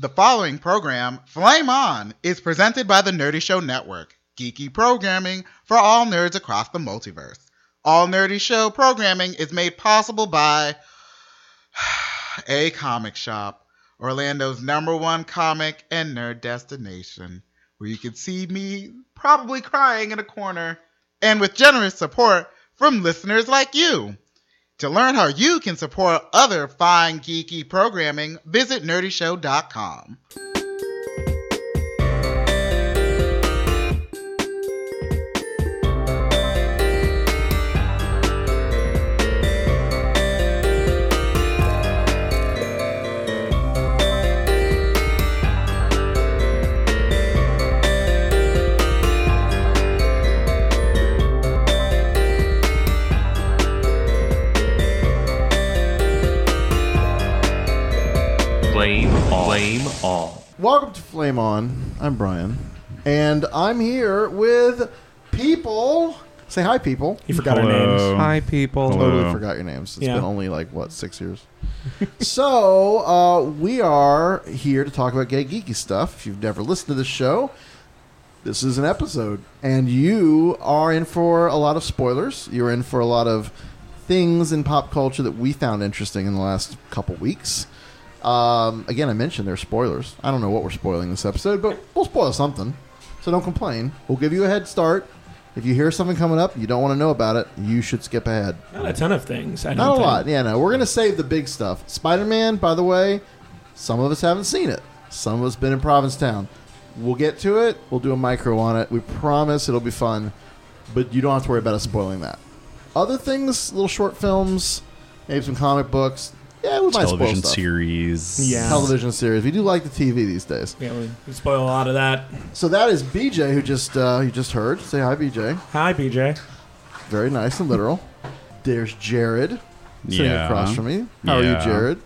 The following program, Flame On, is presented by the Nerdy Show Network, geeky programming for all nerds across the multiverse. All Nerdy Show programming is made possible by A Comic Shop, Orlando's number one comic and nerd destination, where you can see me probably crying in a corner, and with generous support from listeners like you. To learn how you can support other fine geeky programming, visit nerdyshow.com. on. Flame on. Welcome to Flame On. I'm Brian, and I'm here with people. Say hi, people. You forgot our names. Hi, people. Totally forgot your names. It's Yeah. been only like what six years. so uh, we are here to talk about gay geeky stuff. If you've never listened to this show, this is an episode, and you are in for a lot of spoilers. You're in for a lot of things in pop culture that we found interesting in the last couple weeks. Um, again, I mentioned there's spoilers. I don't know what we're spoiling this episode, but we'll spoil something. So don't complain. We'll give you a head start. If you hear something coming up, you don't want to know about it, you should skip ahead. Not a ton of things. I don't Not a think. lot. Yeah, no. We're gonna save the big stuff. Spider Man, by the way, some of us haven't seen it. Some of us been in Provincetown. We'll get to it. We'll do a micro on it. We promise it'll be fun, but you don't have to worry about us spoiling that. Other things, little short films, maybe some comic books. Yeah, we might spoil Television stuff. series. Yeah. Television series. We do like the TV these days. Yeah, we, we spoil a lot of that. So that is BJ, who just uh, you just heard. Say hi, BJ. Hi, BJ. Very nice and literal. There's Jared sitting Yeah. across from me. How are you, Jared?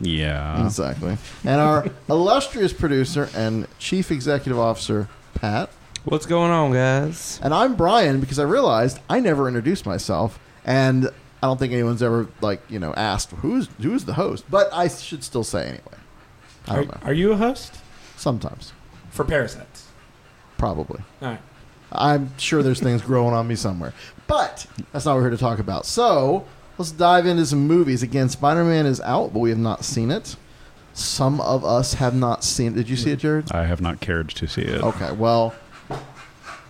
Yeah. Exactly. And our illustrious producer and chief executive officer, Pat. What's going on, guys? And I'm Brian because I realized I never introduced myself, and I don't think anyone's ever like you know asked who's who's the host, but I should still say anyway. I Are, don't know. are you a host Sometimes, for Parasites? probably. All right. I'm sure there's things growing on me somewhere, but that's not what we're here to talk about. So let's dive into some movies. Again, Spider-Man is out, but we have not seen it. Some of us have not seen. Did you see it, Jared? I have not cared to see it. Okay, well,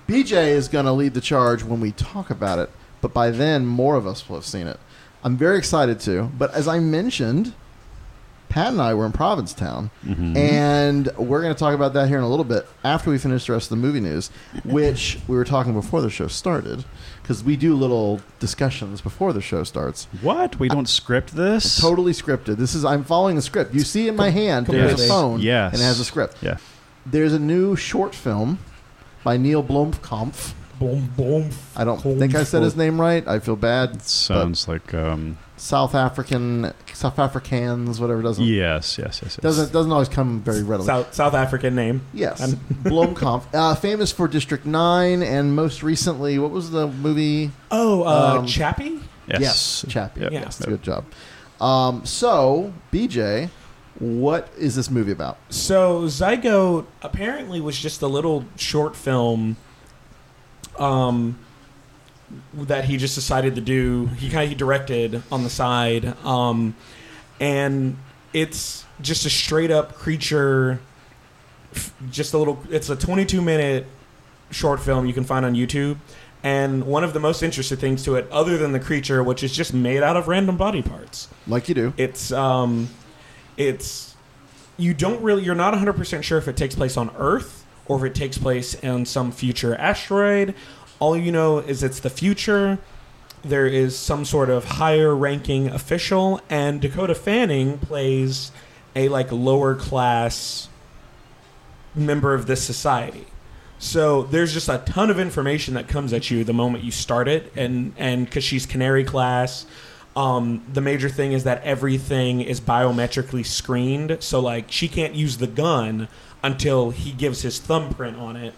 BJ is going to lead the charge when we talk about it, but by then, more of us will have seen it. I'm very excited to, but as I mentioned, Pat and I were in Provincetown, mm-hmm. and we're going to talk about that here in a little bit after we finish the rest of the movie news, which we were talking before the show started, because we do little discussions before the show starts. What? We don't script this? Totally scripted. This is I'm following the script. You see in my hand, there's a phone, Yes. and it has a script. Yeah. There's a new short film by Neil Blomkamp. Boom, boom. I don't think I said his name right. I feel bad. Sounds like um South African, South Africans, whatever doesn't yes, yes, yes, yes. doesn't doesn't always come very readily. South, South African name. yes, Blomkamp, uh, famous for District Nine, and most recently, what was the movie? Oh, uh, Um, Chappie? yes. Chappie. Yep. Yes, Yep. good job. Um, so, BJ, what is this movie about? So Zygote apparently was just a little short film um, that he just decided to do. He kind of directed on the side, um, and it's just a straight up creature just a little. It's a 22 minute short film you can find on YouTube. And one of the most interesting things to it, other than the creature, which is just made out of random body parts, Like you do. it's um, it's you don't really you're not 100% sure if it takes place on Earth or if it takes place on some future asteroid. All you know is it's the future. There is some sort of higher ranking official and Dakota Fanning plays a like lower class member of this society. So there's just a ton of information that comes at you the moment you start it, and and because she's Canary class, um, the major thing is that everything is biometrically screened. So like she can't use the gun until he gives his thumbprint on it,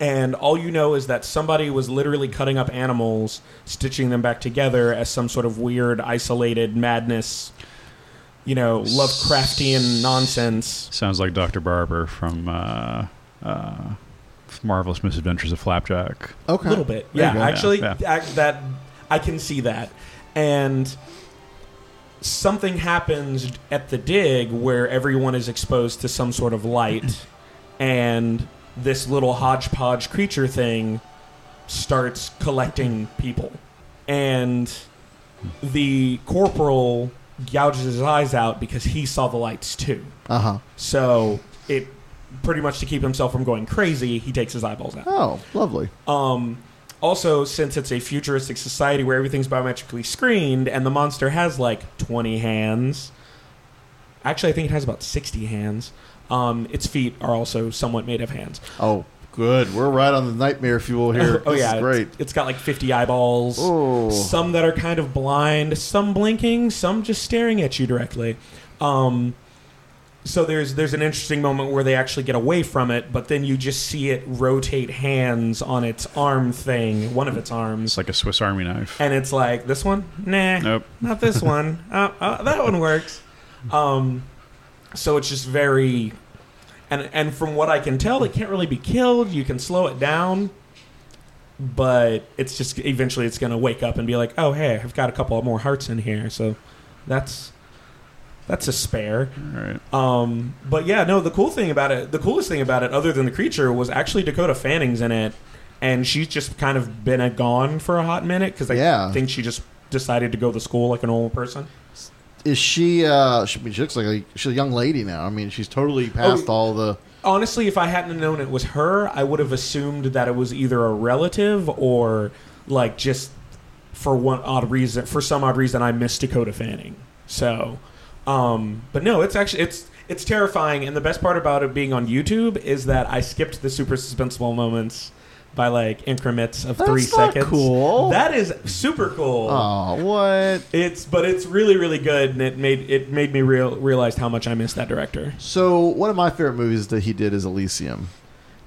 and all you know is that somebody was literally cutting up animals, stitching them back together as some sort of weird, isolated madness. You know, Lovecraftian nonsense. Sounds like Dr. Barber from uh, uh, Marvelous Misadventures of Flapjack. Okay. A little bit, There yeah. Actually, Yeah, ac- that I can see that, and something happens at the dig where everyone is exposed to some sort of light, and this little hodgepodge creature thing starts collecting people, and the corporal gouges his eyes out because he saw the lights too. Uh huh. So it pretty much to keep himself from going crazy, he takes his eyeballs out. Oh, lovely. Um, also, since it's a futuristic society where everything's biometrically screened and the monster has like 20 hands, actually, I think it has about 60 hands. Um, its feet are also somewhat made of hands. Oh, good. We're right on the nightmare fuel here. oh, This yeah. great. It's, it's got like 50 eyeballs. Oh. Some that are kind of blind, some blinking, some just staring at you directly. Um, so there's there's an interesting moment where they actually get away from it, but then you just see it rotate hands on its arm thing, one of its arms, It's like a Swiss Army knife. and it's like this one, nah, Nope. not this one. Uh, uh, that one works. Um, so it's just very, and and from what I can tell, it can't really be killed. You can slow it down, but it's just eventually it's going to wake up and be like, oh hey, I've got a couple more hearts in here, so that's that's a spare. All right. Um, but yeah, no, the cool thing about it, the coolest thing about it, other than the creature, was actually Dakota Fanning's in it, and she's just kind of been a gone for a hot minute because I Yeah. think she just decided to go to school like a normal person. Is she? Uh, she, I mean, she looks like a, she's a young lady now. I mean, she's totally past Oh, all the. Honestly, if I hadn't known it was her, I would have assumed that it was either a relative or like just for one odd reason, for some odd reason, I missed Dakota Fanning. So, um, but no, it's actually it's it's terrifying, and the best part about it being on YouTube is that I skipped the super suspenseful moments by like increments of That's three seconds. cool. That is super cool. Oh, what? It's but it's really really good, and it made it made me real realize how much I missed that director. So one of my favorite movies that he did is Elysium,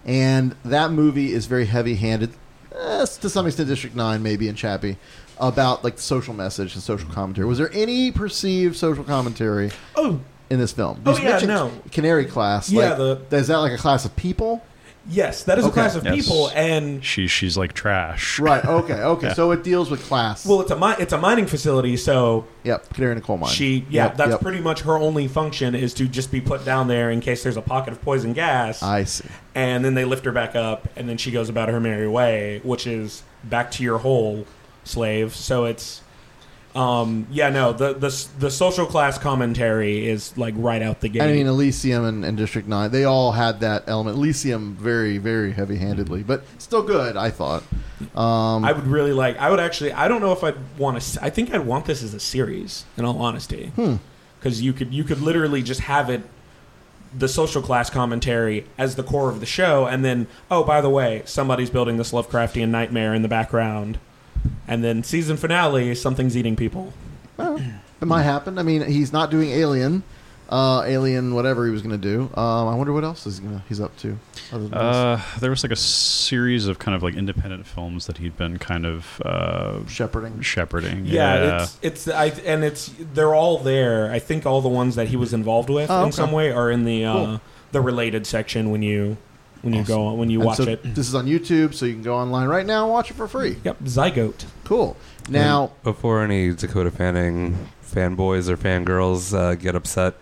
and that movie is very heavy-handed, eh, to some extent. District Nine, maybe, and Chappie, about like the social message and social commentary. Was there any perceived social commentary Oh, in this film? Oh, yeah, no. Canary class. Yeah, like, the- is that like a class of people? yes, that is a class of Yes. people, and She she's like trash. Right. Okay. Okay. Yeah. So it deals with class. well, it's a mi- it's a mining facility, so yep. Canary in a coal mine. she yeah, Yep, that's yep. pretty much her only function is to just be put down there in case there's a pocket of poison gas, I see. and then they lift her back up, and then she goes about her merry way, which is back to your hole, slave. So it's. Um, yeah, no, the, the the social class commentary is like right out the gate. I mean, Elysium and, and District Nine, they all had that element. Elysium, very, very heavy-handedly, but still good. I thought. Um, I would really like. I would actually. I don't know if I'd want to. I think I'd want this as a series. In all honesty, Hmm. because you could you could literally just have it, the social class commentary as the core of the show, and then oh by the way, somebody's building this Lovecraftian nightmare in the background, and then season finale, something's eating people. Well, it might happen. I mean, he's not doing Alien, uh, Alien, whatever he was going to do. Um, I wonder what else is gonna, he's up to. Other than this. Uh, there was like a series of kind of like independent films that he'd been kind of uh, Shepherding. shepherding. Yeah, it's it's I and it's they're all there. I think all the ones that he was involved with Oh, in okay. some way are in the uh, Cool. the related section when you when you go when you And watch so it. This is on YouTube, so you can go online right now and watch it for free. Yep, Zygote. Cool. Now, before any Dakota Fanning fanboys or fangirls uh, get upset,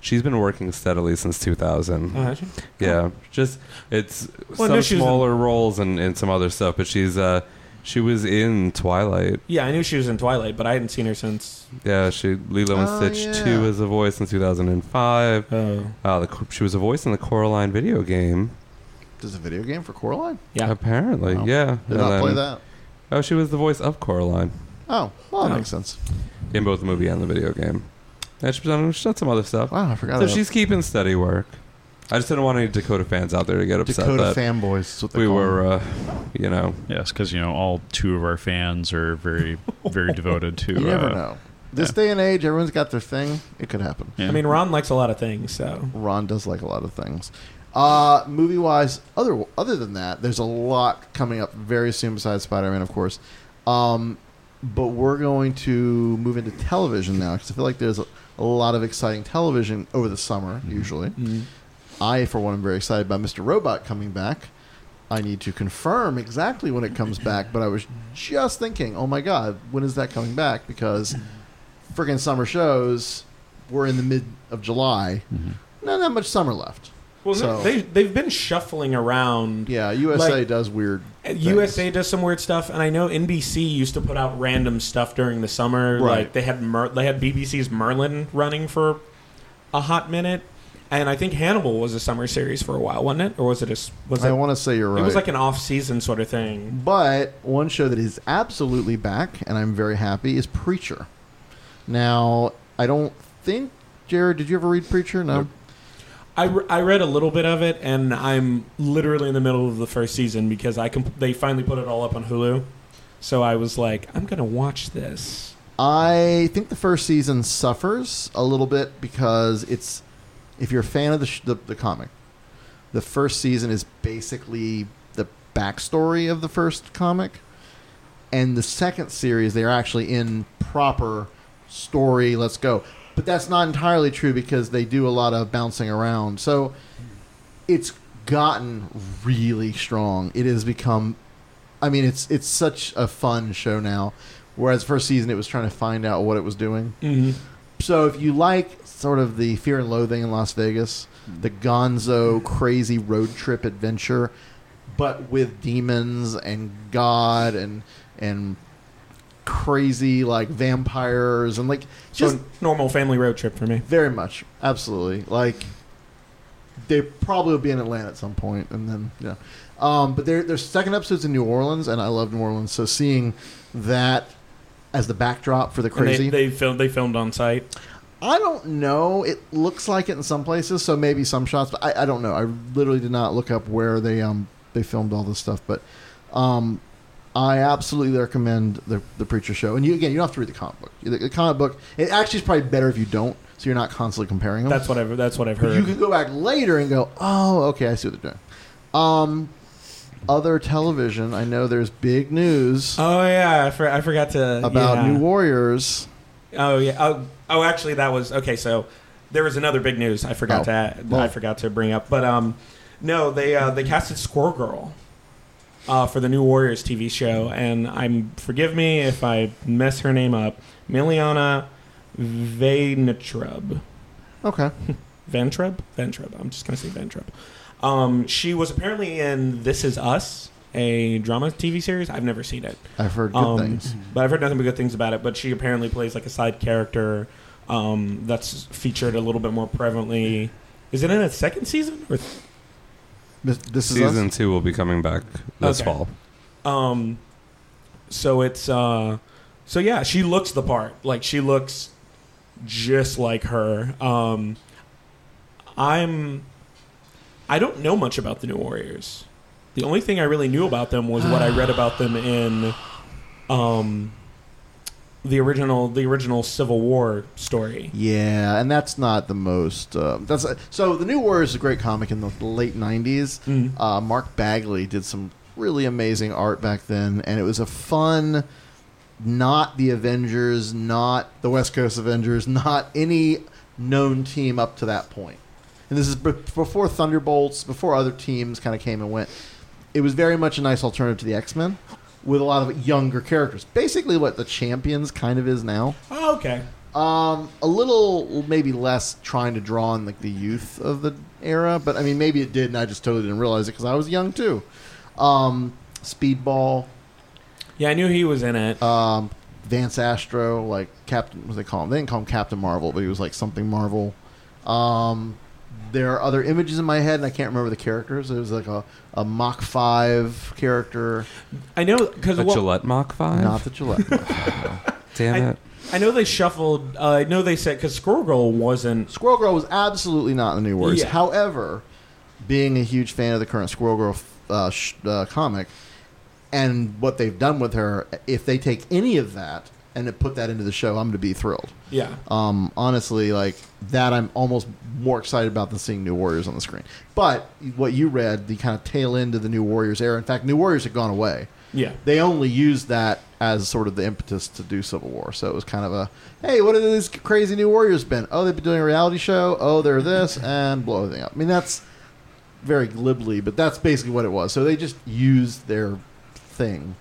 she's been working steadily since 2000. Oh, has she? Yeah, just it's Well, I knew some she was in- smaller roles and, and some other stuff, but she's uh she was in Twilight. Yeah, I knew she was in Twilight, but I hadn't seen her since. Yeah, she Lilo and Oh, Stitch yeah. two as a voice in 2005. Oh, Uh, the, she was a voice in the Coraline video game. There's a video game for Coraline. yeah. Apparently, Wow. yeah. Did And not play then- that. Oh, she was the voice of Coraline Oh, well, that makes sense. in both the movie and the video game. And she's done, she's done some other stuff. Wow, I forgot. So about she's keeping steady work. I just didn't want any Dakota fans out there to get upset Dakota that fanboys. Is what they we call were, uh, you know, Yes, because you know all two of our fans are very, very devoted to. You never uh, know. This yeah. day and age, everyone's got their thing. It could happen. yeah. I mean, Ron likes a lot of things, so Ron does like a lot of things. Uh, movie wise, other other than that, there's a lot coming up very soon besides Spider Man, of course. Um, but we're going to move into television now because I feel like there's a, a lot of exciting television over the summer. Usually, I, for one, am very excited about Mr. Robot coming back. I need to confirm exactly when it comes back, but I was just thinking, oh my god, when is that coming back? Because friggin' summer shows, we're in the mid of July. Not that much summer left. Well, So- they they've been shuffling around. Yeah, USA Like- does weird. Uh, things. USA does some weird stuff, and I know NBC used to put out random stuff during the summer. Right. Like they had Mer- they had BBC's Merlin running for a hot minute, and I think Hannibal was a summer series for a while, wasn't it? Or was it a was it? I want to say you're right. It was like an off season sort of thing. But one show that is absolutely back, and I'm very happy, is Preacher. Now, I don't think Jared. Did you ever read Preacher? No. I, re- I read a little bit of it, and I'm literally in the middle of the first season because I comp- they finally put it all up on Hulu. So I was like, I'm gonna watch this. I think the first season suffers a little bit because it's if you're a fan of the sh- the, the comic, the first season is basically the backstory of the first comic, and the second series they're actually in proper story. Let's go, but that's not entirely true because they do a lot of bouncing around. So it's gotten really strong. It has become I mean, it's it's such a fun show now. Whereas first season, it was trying to find out what it was doing. Mm-hmm. So if you like sort of the Fear and Loathing in Las Vegas, the Gonzo crazy road trip adventure, but with demons and God and and crazy like vampires and like just So normal family road trip for me. very much, absolutely. Like they probably will be in Atlanta at some point, and then yeah. Um, but there, there's second episodes in New Orleans, and I love New Orleans. So seeing that as the backdrop for the And crazy, they, they filmed they filmed on site. I don't know. It looks like it in some places, so maybe some shots, but I, I don't know. I literally did not look up where they um they filmed all this stuff, but um, I absolutely recommend the the Preacher Show. And you again, you don't have to read the comic book. The, the comic book, it actually is probably better if you don't, so you're not constantly comparing them. That's what I've that's what I've But heard. you can go back later and go, oh, okay, I see what they're doing. Um, other television, I know there's big news oh yeah, I, for, I forgot to about yeah. New Warriors. Oh yeah. Oh, oh, actually, that was okay. So there was another big news. I forgot Oh. to add, Well- I forgot to bring up, but um, no, they uh, they casted Squirrel Girl uh, for the new Warriors TV show, and I'm forgive me if I mess her name up, Miliana Vayntrub. Okay. Ventrub? Ventrub. I'm just gonna say Ventrub. Um, she was apparently in This Is Us, a drama TV series. I've never seen it. I've heard good Um, things. But I've heard nothing but good things about it. But she apparently plays like a side character um, that's featured a little bit more prevalently. Is it in its second season? Or This, this is season us? two will be coming back this Okay. fall. um, so it's uh, so yeah, she looks the part. Like she looks just like her. Um, I'm. I don't know much about the New Warriors. The only thing I really knew about them was what I read about them in, um, the original the original Civil War story. Yeah, and that's not the most. Uh, that's so. The New Warriors a great comic in the late '90s. Mm. Uh, Mark Bagley did some really amazing art back then, and it was a fun. Not the Avengers, not the West Coast Avengers, not any known team up to that point. And this is be- before Thunderbolts, before other teams kind of came and went. It was very much a nice alternative to the X Men, with a lot of younger characters. Basically, what the Champions kind of is now. Oh, okay. Um, a little, maybe less trying to draw on like the youth of the era, but I mean, maybe it did, and I just totally didn't realize it because I was young too. Um, Speedball, Yeah, I knew he was in it. um, Vance Astro, like Captain, what do they call him? They didn't call him Captain Marvel, but he was like something Marvel. Um, there are other images in my head, and I can't remember the characters. It was like a, a Mach 5 character, I know because A Gillette Mach 5? not the Gillette. Mach 5, no. Damn it. I know they shuffled. Uh, I know they said because Squirrel Girl wasn't. Squirrel Girl was absolutely not in the New Warriors. Yeah. However, being a huge fan of the current Squirrel Girl uh, sh- uh, comic and what they've done with her, if they take any of that and to put that into the show, I'm going to be thrilled. Yeah, Um, honestly, like that, I'm almost more excited about than seeing New Warriors on the screen. But what you read, the kind of tail end of the New Warriors era. In fact, New Warriors had gone away. yeah. They only used that as sort of the impetus to do Civil War. So it was kind of a, hey, what have these crazy New Warriors been? Oh, they've been doing a reality show. Oh, they're this, and blow everything up. I mean, that's very glibly, but that's basically what it was. So they just used their thing.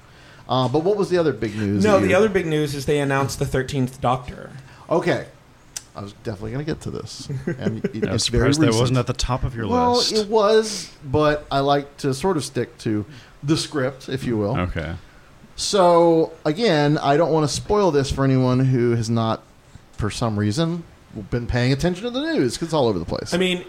Uh, but what was the other big news? No, that the you- other big news is they announced the Thirteenth Doctor. Okay. I was definitely going to get to this. And it- I was it's very surprised that recent. wasn't at the top of your well, list. it was, but I like to sort of stick to the script, if you will. okay. So again, I don't want to spoil this for anyone who has not, for some reason, been paying attention to the news because it's all over the place. I mean,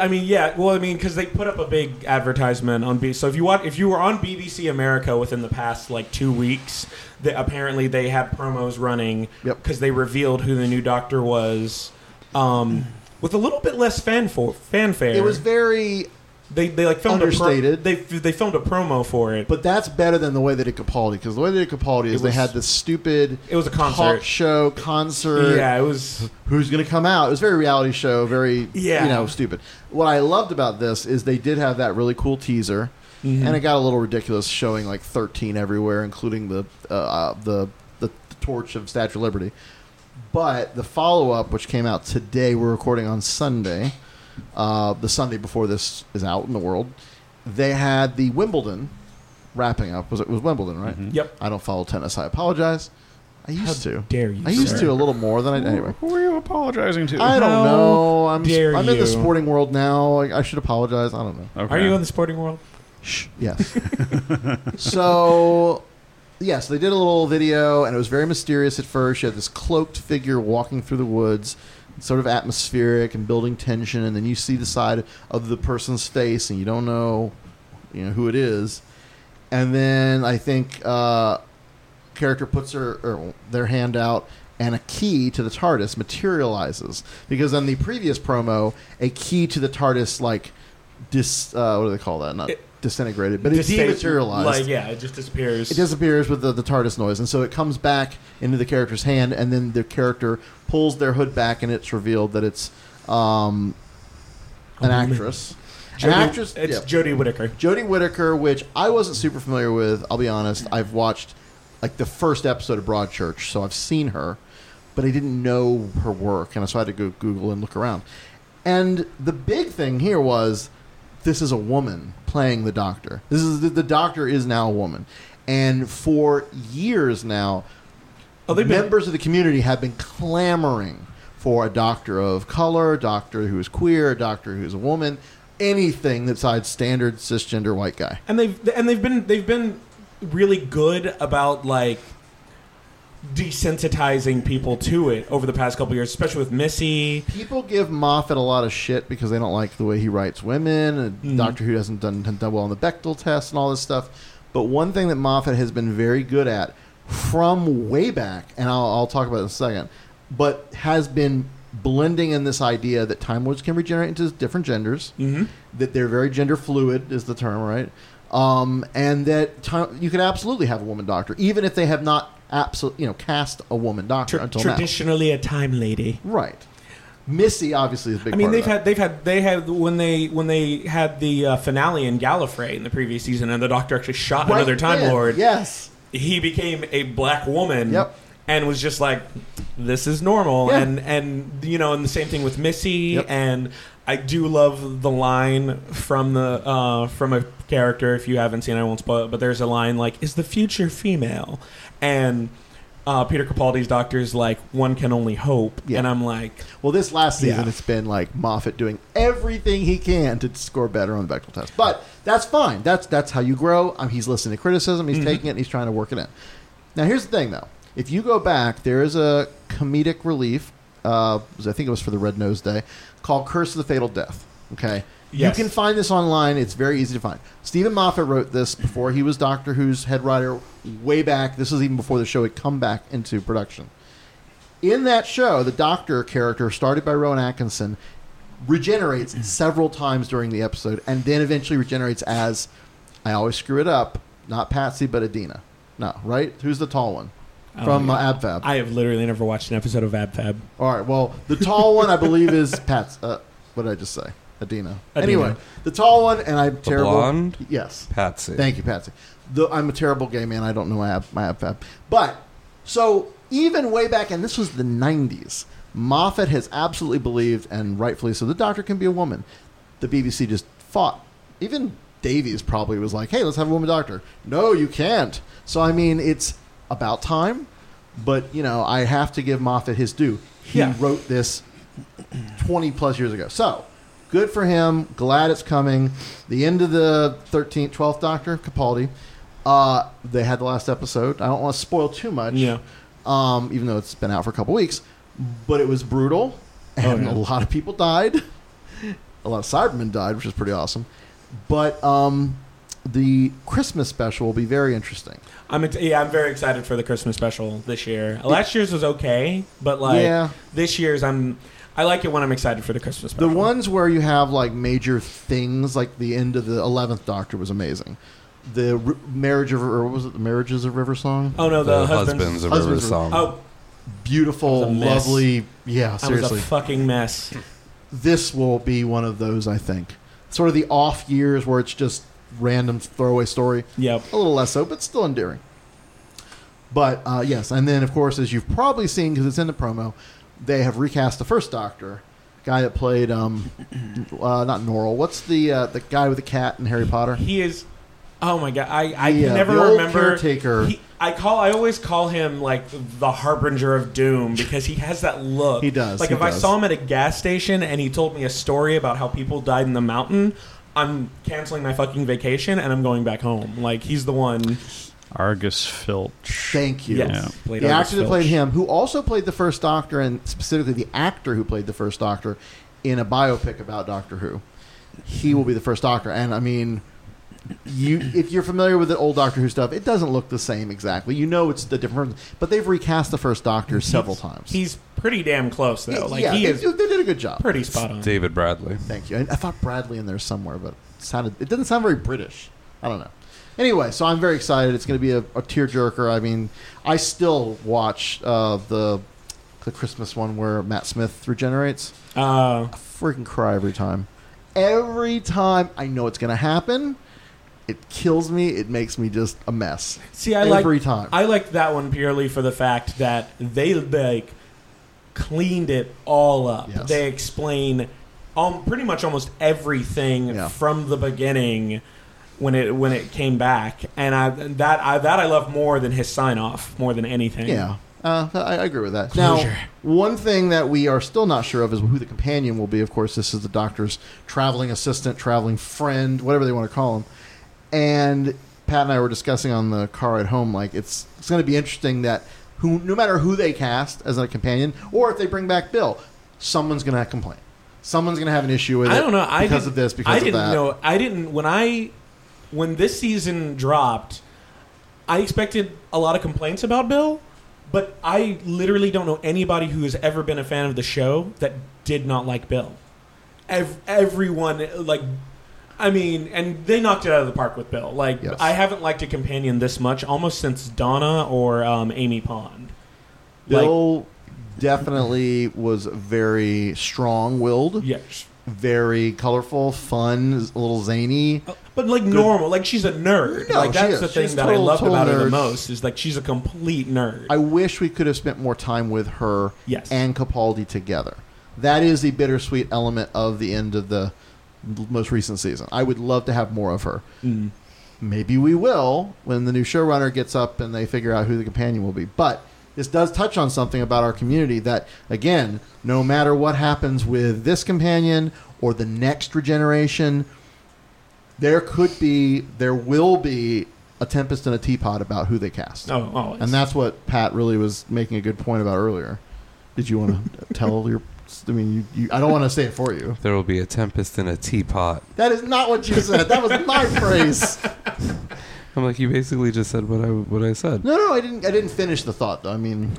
I mean, yeah. Well, I mean, because they put up a big advertisement on B. So if you want, if you were on BBC America within the past like two weeks, they, apparently they had promos running Yep. because they revealed who the new Doctor was, um, with a little bit less fan for fanfare. it was very, they they like filmed understated. A pro, they they filmed a promo for it, but that's better than the way they did Capaldi because the way they did Capaldi is It they had this stupid it was a talk concert. show concert. Yeah, it was. who's going to come out. It was very reality show, very Yeah. you know stupid. What I loved about this is they did have that really cool teaser, Mm-hmm. and it got a little ridiculous, showing like thirteen everywhere, including the uh, uh, the, the the torch of Statue of Liberty. But the follow up, which came out today, we're recording on Sunday, uh, the Sunday before this is out in the world. They had the Wimbledon wrapping up. Was it was Wimbledon, right? Yep. I don't follow tennis. I apologize. I used How to. dare you, I used sir. to a little more than I anyway. Who are you apologizing to? I don't How know. I'm dare I'm in the sporting world now. I, I should apologize. I don't know. Okay. Are you in the sporting world? Shh. Yes. so, yes, they did a little video, and it was very mysterious at first. You had this cloaked figure walking through the woods, sort of atmospheric and building tension, and then you see the side of the person's face, and you don't know, you know, who it is. And then I think uh, character puts her their hand out. And a key to the TARDIS materializes because on the previous promo, a key to the TARDIS like dis uh, what do they call that? Not It- disintegrated, but it dematerialized. Like yeah, it just disappears. It disappears with the, the TARDIS noise, and so it comes back into the character's hand, and then the character pulls their hood back, and it's revealed that it's um, an Oh, actress. Jodie- an actress. It's yeah. Jodie Whittaker. Jodie Whittaker, which I wasn't super familiar with. I'll be honest. I've watched like the first episode of Broadchurch, so I've seen her, but I didn't know her work, and so I had to go Google and look around. And the big thing here was this is a woman playing the Doctor. This is the, the Doctor is now a woman, and for years now, Oh, they've been members of the community have been clamoring for a doctor of color, a doctor who is queer, a doctor who is a woman, anything besides standard cisgender white guy. and they've and they've been they've been really good about like desensitizing people to it over the past couple years, especially with Missy. People give Moffat a lot of shit because they don't like the way he writes women, and Mhm. Doctor Who hasn't done, done well on the Bechdel test and all this stuff. But one thing that Moffat has been very good at from way back, and I'll, I'll talk about it in a second, but has been blending in this idea that Time Lords can regenerate into different genders. Mm-hmm. that they're very gender fluid is the term, right? Um, and that ti you could absolutely have a woman doctor, even if they have not absolutely, you know, cast a woman doctor until traditionally a time lady. Right. Missy obviously is a big. I mean, they've had they've had they had when they when they had the uh, finale in Gallifrey in the previous season, and the Doctor actually shot Right another Time then, Lord. Yes. he became a black woman. Yep. And was just like, this is normal, Yeah. and and you know, and the same thing with Missy, Yep. and I do love the line from the uh, from a character. If you haven't seen, it, I won't spoil it, but there's a line like, "Is the future female?" And uh, Peter Capaldi's doctor's like one can only hope, Yeah. and I'm like, Well, this last season, Yeah. it's been like Moffat doing everything he can to score better on the Bechdel test. But that's fine. That's that's how you grow. Um, he's listening to criticism. He's taking it. and He's trying to work it in. Now, here's the thing, though. If you go back, there is a comedic relief. Uh, I think it was for the Red Nose Day, called "Curse of the Fatal Death." Okay, Yes. you can find this online. It's very easy to find. Steven Moffat wrote this before he was Doctor Who's head writer. Way back, this was even before the show had come back into production. In that show, the Doctor character, started by Rowan Atkinson, regenerates several times during the episode, and then eventually regenerates as I always screw it up, not Patsy but Edina. No, right? Who's the tall one? from yeah. uh, AbFab? I have literally never watched an episode of AbFab. All right. Well, the tall one I believe is Pat's. Uh, what did I just say? Edina. Edina. Anyway, the tall one, and I'm The terrible. blonde? Yes. Patsy. Thank you, Patsy. The, I'm a terrible gay man. I don't know my ab, my ab fab. But so even way back, and this was the '90s. Moffat has absolutely believed, and rightfully so, the Doctor can be a woman. The BBC just fought. Even Davies probably was like, "Hey, let's have a woman Doctor." No, you can't. So I mean, it's about time. But you know, I have to give Moffat his due. He Yeah. wrote this 20 plus years ago. So, good for him. Glad it's coming. The end of the 13th, 12th Doctor, Capaldi. Uh, they had the last episode. I don't want to spoil too much. Yeah. Um, even though it's been out for a couple weeks. But it was brutal. And Oh, yeah. a lot of people died. a lot of Cybermen died, which is pretty awesome. But um, the Christmas special will be very interesting. I'm ex- yeah, I'm very excited for the Christmas special this year. Last year's was okay, but like Yeah. this year's, I'm I like it when I'm excited for the Christmas Special. The ones where you have like major things, like the end of the eleventh Doctor was amazing. The r- marriage of, or what was it the marriages of River Song? Oh no, the, The husbands. husbands of Husbands River Song. Oh, Beautiful, That was a mess. lovely. Yeah, I was seriously, a fucking mess. this will be one of those. I think sort of the off years where it's just random throwaway story. Yep. A little less so, but still endearing. But uh, yes, and then of course, as you've probably seen because it's in the promo, they have recast the first Doctor, guy that played um, uh, not Norrell. What's the uh, the guy with the cat in Harry Potter? He is. Oh my god, I I can uh, never the old remember. caretaker. He, I call. I always call him like the harbinger of doom because he has that look. He does, Like he if I saw him at a gas station and he told me a story about how people died in the mountain, I'm canceling my fucking vacation and I'm going back home. Like he's the one. Argus Filch. Thank you. Yes. Played the Argus actor that played him, who also played the first Doctor, and specifically the actor who played the first Doctor in a biopic about Doctor Who, he will be the first Doctor. And I mean, you if you're familiar with the old Doctor Who stuff, it doesn't look the same exactly. You know, it's the different, but they've recast the first Doctor several times. He's pretty damn close though. Like yeah, he they, is they did a good job. pretty spot on. David Bradley. Thank you. I, I thought Bradley in there somewhere, but it sounded it didn't sound very British. I don't know. Anyway, so I'm very excited. It's going to be a, a tearjerker. I mean, I still watch uh, the the Christmas one where Matt Smith regenerates. Uh, I freaking cry every time. Every time I know it's going to happen, it kills me. It makes me just a mess. See, I like every time. I like that one purely for the fact that they like cleaned it all up. Yes. They explain um, pretty much almost everything Yeah. from the beginning when it when it came back, and I that I that I love more than his sign off more than anything. Yeah, uh, I, I agree with that. Closure. Now, one thing that we are still not sure of is who the companion will be. Of course, this is the doctor's traveling assistant, traveling friend, whatever they want to call him. And Pat and I were discussing on the car at home, like it's it's going to be interesting that who, no matter who they cast as a companion, or if they bring back Bill, someone's going to complain. Someone's going to have an issue with it. I don't know. I because didn't- of this. Because I of didn't that. know. I didn't when I when this season dropped. I expected a lot of complaints about Bill, but I literally don't know anybody who has ever been a fan of the show that did not like Bill. Ev- everyone like. I mean, and they knocked it out of the park with Bill. Like, Yes. I haven't liked a companion this much almost since Donna or um, Amy Pond. Like, Bill definitely was very strong-willed. yes, very colorful, fun, a little zany. Uh, but like normal, like she's a nerd. No, like that's the thing She's that total- I loved total about her the most is like she's a complete nerd. I wish we could have spent more time with her Yes. and Capaldi together. That is the bittersweet element of the end of the most recent season. I would love to have more of her. Mm. Maybe we will when the new showrunner gets up and they figure out who the companion will be. But this does touch on something about our community that again, no matter what happens with this companion or the next regeneration, there could be, there will be a tempest in a teapot about who they cast. Oh, always. And that's what Pat really was making a good point about earlier. Did you want to tell your? I mean, you, you, I don't want to say it for you. There will be a tempest in a teapot. That is not what you said. That was my phrase. I'm like, you basically just said what I what I said. No, no, I didn't. I didn't finish the thought. Though. I mean,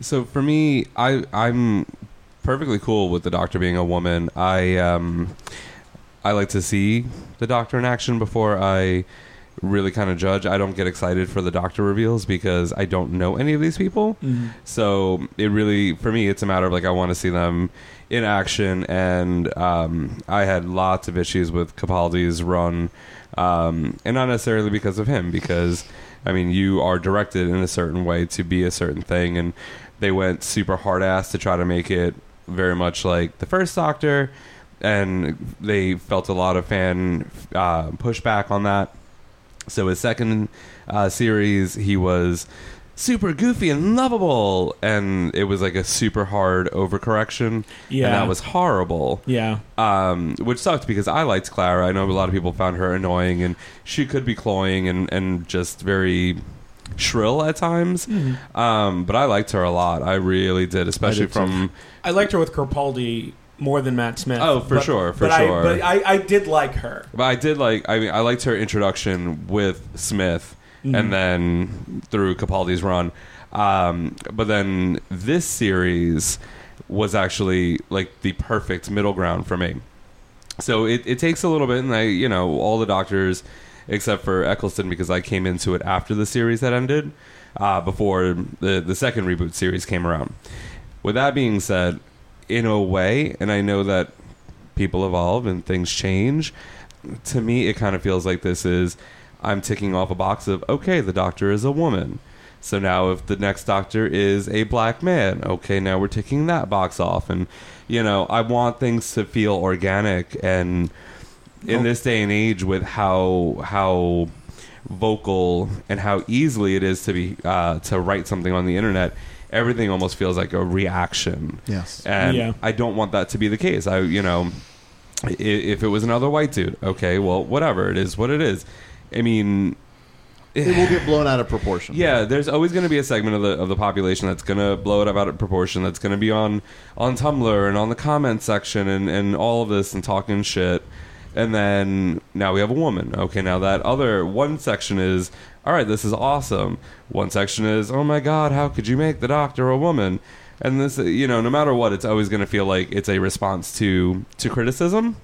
So for me, I I'm perfectly cool with the Doctor being a woman. I um I like to see the Doctor in action before I really kind of judge. I don't get excited for the Doctor reveals because I don't know any of these people. Mhm. So it really, for me, it's a matter of like I want to see them in action, and um, I had lots of issues with Capaldi's run, um, and not necessarily because of him, because I mean you are directed in a certain way to be a certain thing, and they went super hard ass to try to make it very much like the first Doctor, and they felt a lot of fan uh, pushback on that. So his second uh, series, he was super goofy and lovable, and it was like a super hard overcorrection. Yeah. and that was horrible. Yeah. Um, which sucked because I liked Clara. I know a lot of people found her annoying, and she could be cloying and and just very shrill at times. Mhm. Um, but I liked her a lot. I really did, especially did too. from I liked her with Capaldi more than Matt Smith. Oh, for but- sure, for but sure. I, but I, I did like her. But I did like. I mean, I liked her introduction with Smith, Mhm. and then through Capaldi's run. Um, but then this series was actually like the perfect middle ground for me. So it, it takes a little bit, and I, you know, all the doctors except for Eccleston because I came into it after the series had ended, uh, before the the second reboot series came around. With that being said, in a way, and I know that people evolve and things change. To me, it kind of feels like this is I'm ticking off a box of okay, the doctor is a woman. So now, if the next doctor is a black man, okay, now we're ticking that box off. And, you know, I want things to feel organic. And in this day and age, with how, how vocal and how easily it is to be, uh, to write something on the internet, everything almost feels like a reaction. Yes. And Yeah. I don't want that to be the case. I, you know, if it was another white dude, okay, well, whatever. It is what it is. I mean, it will get blown out of proportion. yeah, there's always going to be a segment of the of the population that's going to blow it up out of proportion. That's going to be on on Tumblr and on the comment section and and all of this and talking shit. And then now we have a woman. Okay, now that other one section is all right. This is awesome. One section is oh my god, how could you make the doctor a woman? And this, you know, no matter what, it's always going to feel like it's a response to to criticism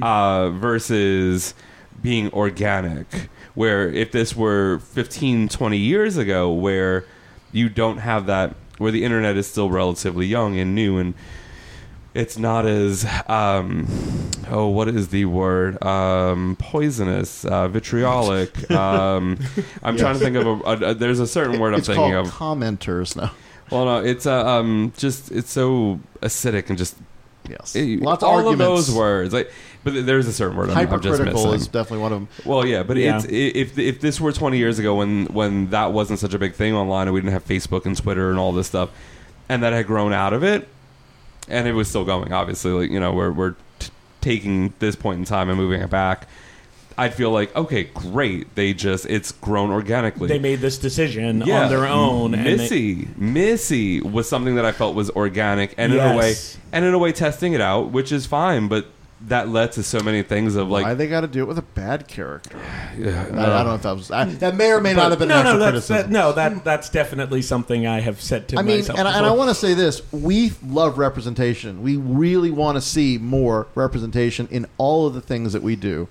uh, versus being organic. Where if this were 15, 20 years ago, where you don't have that, where the internet is still relatively young and new and it's not as um, oh what is the word um, poisonous uh, vitriolic um, i'm trying to think of a, a, a- there's a certain word i'm it's thinking of commenters now. well no it's uh, um, just it's so acidic and just Yes, it- lots of all arguments. of those words like but there's a certain word I'm, I'm just Hypercritical missing is definitely one of them. well, yeah, but Yeah. it's if if this were 20 years ago when when that wasn't such a big thing online and we didn't have Facebook and Twitter and all this stuff, and that had grown out of it, and it was still going. Obviously, like you know, we're we're t- taking this point in time and moving it back. I'd feel like okay, great. They just it's grown organically. They made this decision Yeah. on their own. and they- Missy, Missy was something that I felt was organic, and in a way, and in a way, testing it out, which is fine. But that led to so many things of like, Why they got to do it with a bad character? yeah, I, I don't know if that was I, that may or may not have been no, an no, that's, criticism. that, no, that that's definitely something I have said to I mean, myself. and, I- and I before. want to say this: we love representation. We really want to see more representation in all of the things that we do.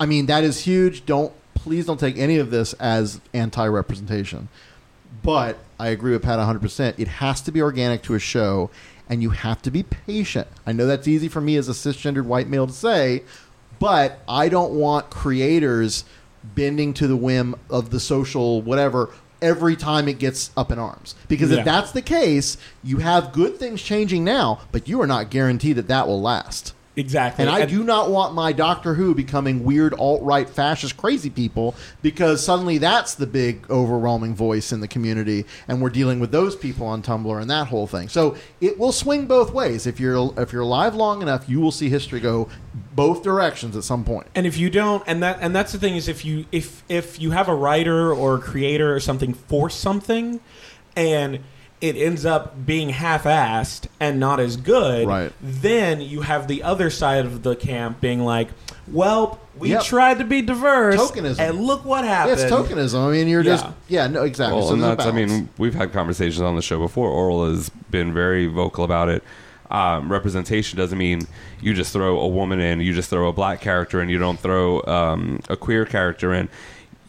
I mean, that is huge. Don't please don't take any of this as anti-representation. But I agree with Pat 100%. It has to be organic to a show, and you have to be patient. I know that's easy for me as a cisgendered white male to say, but I don't want creators bending to the whim of the social whatever every time it gets up in arms. Because Yeah. if that's the case, you have good things changing now, but you are not guaranteed that that will last. Exactly. And I do not want my Doctor Who becoming weird alt right fascist crazy people because suddenly that's the big overwhelming voice in the community, and we're dealing with those people on Tumblr and that whole thing. So it will swing both ways. If you're if you're alive long enough, you will see history go both directions at some point. And if you don't, and that and that's the thing is if you if if you have a writer or a creator or something for something, and it ends up being half-assed and not as good, Right. then you have the other side of the camp being like, "Well, we Yep. tried to be diverse, Tokenism. and look what Yeah, happened." it's tokenism. I mean, you're just Yeah. yeah, no, exactly. Well, so and that's, I mean, we've had conversations on the show before. Oral has been very vocal about it. Um, representation doesn't mean you just throw a woman in, you just throw a black character in, you don't throw um, a queer character in.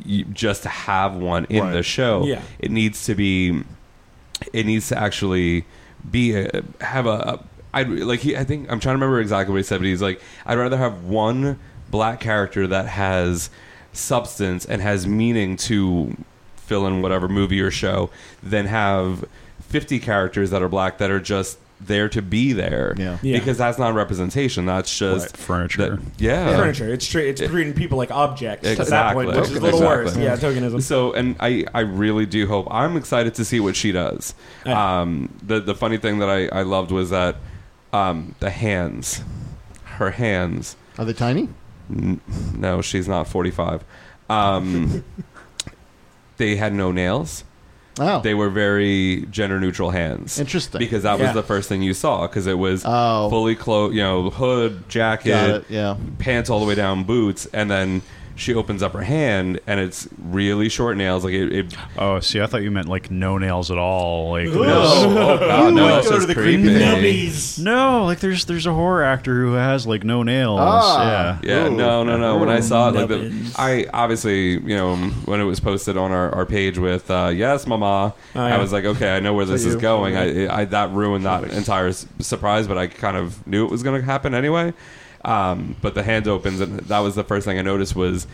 You, just to have one in Right. the show, Yeah. it needs to be. It needs to actually be a, have a. a I like. He, I think I'm trying to remember exactly what he said, but he's like, I'd rather have one black character that has substance and has meaning to fill in whatever movie or show than have 50 characters that are black that are just there to be there. Yeah. Yeah. Because that's not representation. That's just Right, furniture. that- yeah. Furniture. It's tra- it's treating people like objects at that Exactly. point, which is a little Exactly. worse. Yeah, tokenism. So, and I, I really do hope. I'm excited to see what she does. Yeah. Um, the the funny thing that I, I loved was that um, the hands, her hands. Are they tiny? N- no, she's not 45. Um, they had no nails. Oh, They were very gender neutral hands. Interesting. Because that Yeah. was the first thing you saw. Because it was Oh. fully clothed, you know, hood, jacket, it. Yeah. pants all the way down, boots, and then she opens up her hand and it's really short nails. Like it. it Oh, see, I thought you meant like no nails at all. Like Ooh. there's- oh God, no, would that's go to just the creepy. creepy Nubbies. no, like there's there's a horror actor who has like no nails. Ah. yeah. Yeah, Ooh. no, no, no. When I saw it, like the, Nubbins. I obviously, you know, when it was posted on our, our page with uh, "Yes, Mama," Oh, I yeah. was like, okay, I know where this So is you- going. I, I that ruined that entire s- surprise, but I kind of knew it was going to happen anyway. Um, but the hand opens, and that was the first thing I noticed was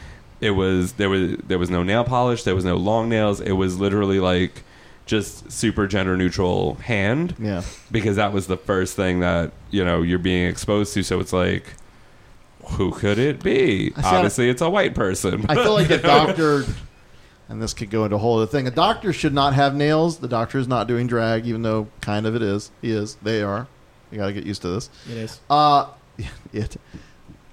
it was there was there was no nail polish, there was no long nails. It was literally like just super gender neutral hand Yeah. because that was the first thing that you know you're being exposed to. So it's like, who could it be? I see, I- Obviously, it's a white person. I feel like a doctor, and this could go into a whole other thing. A doctor should not have nails. The doctor is not doing drag, even though kind of it is. He is. They are. You got to get used to this. It is. Uh, it.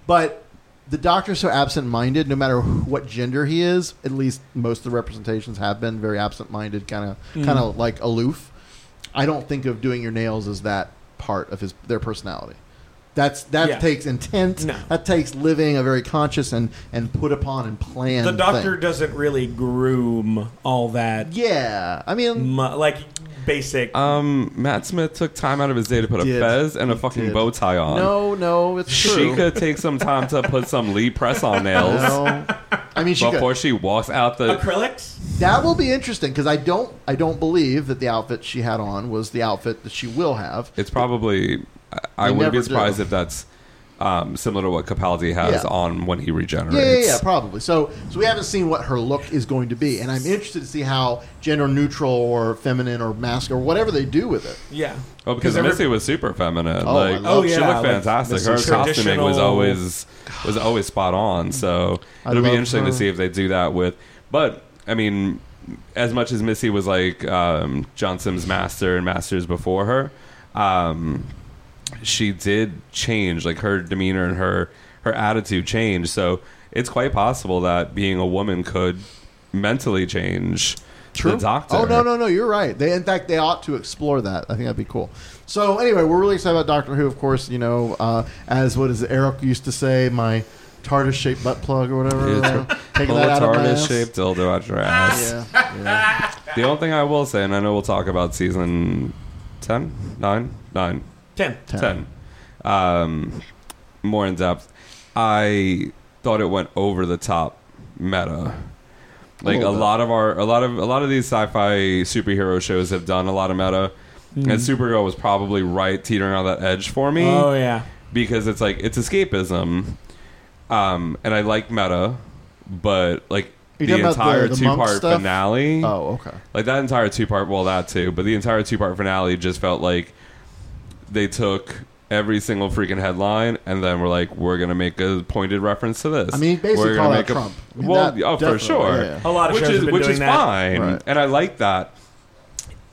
But the doctor's so absent-minded. No matter what gender he is, at least most of the representations have been very absent-minded, kind of, mm. kind of like aloof. I don't think of doing your nails as that part of his their personality. That's that Yeah. takes intent. No. That takes living a very conscious and and put upon and planned. The doctor thing. doesn't really groom all that, Yeah, I mean, mu- like basic. um, Matt Smith took time out of his day to put a Did. fez and a He fucking did. bow tie on. no, no, it's true. she could take some time to put some Lee press on nails No. I mean, she could. before she walks out the. Acrylics. That will be interesting because I don't, I don't believe that the outfit she had on was the outfit that she will have. It's probably. I, I wouldn't be surprised do. if that's um, similar to what Capaldi has Yeah. on when he regenerates. Yeah, yeah, yeah, probably. So, so we haven't seen what her look is going to be, and I'm interested to see how gender neutral or feminine or masculine or whatever they do with it. Yeah. Oh, because Missy was super feminine. Oh, I like, love- Oh, she yeah, looked like fantastic. Her costuming was always was always spot on. So I it'll be interesting her. to see if they do that with. But I mean, as much as Missy was like um, John Simm's master and masters before her, um, she did change. Like her demeanor and her her attitude changed. So it's quite possible that being a woman could mentally change the doctor. Oh no, no, no! You're right. They, in fact, they ought to explore that. I think that'd be cool. So anyway, we're really excited about Doctor Who. Of course, you know, uh, as what is it, Eric used to say, my TARDIS-shaped butt plug or whatever. It's uh, taking that out of my ass. TARDIS shaped dildo out your ass. Yeah, yeah. The only thing I will say, and I know we'll talk about season 10, 9, 9, Ten. 10, um, more in depth. I thought it went over the top meta. Like a little bit. lot of our, a lot of, a lot of these sci-fi superhero shows have done a lot of meta, and Supergirl was probably right teetering on that edge for me Oh yeah. because it's like it's escapism, um, and I like meta, but like the talking about the- entire the two-part stuff? finale. Oh, okay. Like that entire two part, well, that too, but the entire two part finale just felt like they took every single freaking headline, and then we're like, we're gonna make a pointed reference to this. I mean, basically we're call gonna out make a- Trump. I mean, well, that oh, for sure. yeah. A lot of which shows is have been which doing is that. fine, Right. and I like that.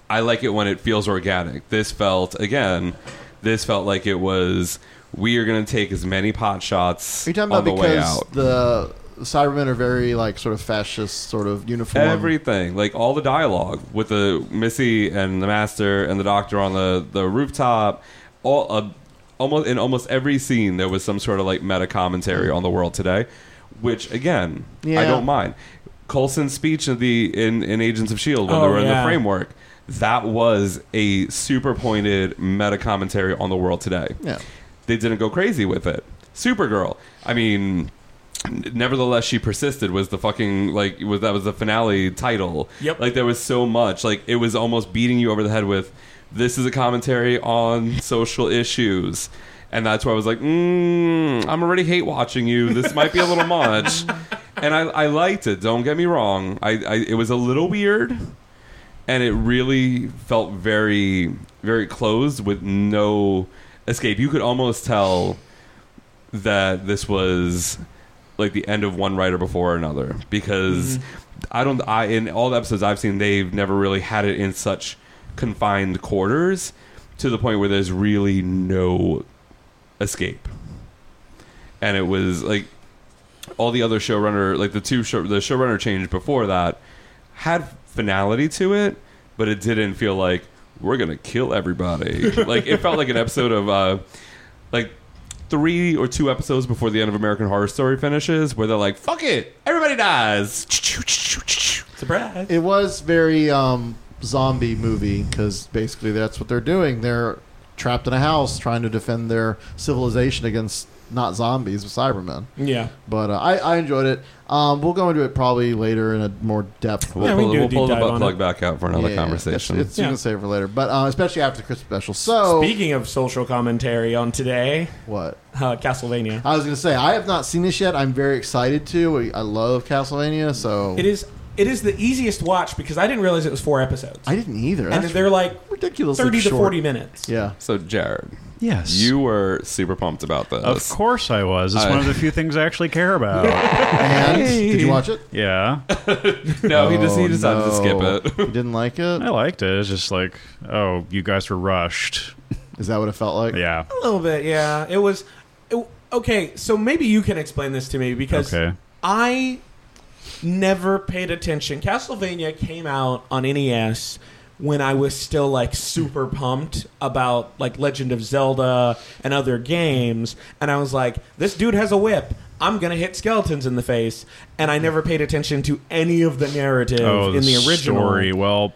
I like it when it feels organic. This felt again. This felt like it was. We are going to take as many pot shots Are you talking about the way because out. The Cybermen are very like sort of fascist, sort of uniform? Everything, like all the dialogue with the Missy and the Master and the Doctor on the the rooftop, all uh, almost in almost every scene there was some sort of like meta commentary on the world today, which again I don't mind. Coulson's speech in the in, in Agents of Shield when they Oh, were in the framework, that was a super pointed meta commentary on the world today. Yeah. They didn't go crazy with it. Supergirl, I mean, nevertheless she persisted was the fucking like was that was the finale title. Yep. like there was so much. Like it was almost beating you over the head with this is a commentary on social issues. And that's where i was like mm, i'm already hate watching you. This might be a little much. And I, I liked it don't get me wrong. I, I it was a little weird and it really felt very very closed with no escape. You could almost tell that this was like the end of one writer before another because I don't I in all the episodes I've seen they've never really had it in such confined quarters to the point where there's really no escape. And it was like all the other showrunner like the two show the showrunner change before that had finality to it, but it didn't feel like we're gonna kill everybody. like it felt like an episode of uh like three or two episodes before the end of American Horror Story finishes, where they're like, "Fuck it, everybody dies." Surprise. It was very um, zombie movie because basically that's what they're doing. They're trapped in a house trying to defend their civilization against not zombies, but Cybermen. Yeah. But uh, I, I enjoyed it. Um, we'll go into it probably later in a more depth. We'll Yeah, we pull, can do a we'll deep pull the dive butt on plug it. back out for another Yeah, conversation. It's, it's, you Yeah. can save for later, but uh, especially after the Christmas special. So Speaking of social commentary on today, what? uh, Castlevania. I was going to say I have not seen this yet. I'm very excited to. I love Castlevania, so It is it is the easiest watch because I didn't realize it was four episodes. I didn't either. and That's they're like ridiculous. thirty to forty minutes. Yeah. so, Jared, Yes. you were super pumped about this. Of course I was. It's I- one of the few things I actually care about. And did you watch it? yeah. No, he just he Oh, decided to oh, skip it. You didn't like it? I liked it. It's just like, oh, you guys were rushed. Is that what it felt like? Yeah. A little bit, yeah. It was it- okay. So maybe you can explain this to me because Okay. I never paid attention. Castlevania came out on NES when I was still like super pumped about like Legend of Zelda and other games, and I was like, this dude has a whip. I'm gonna hit skeletons in the face, and I never paid attention to any of the narrative Oh, in the original. story. Well,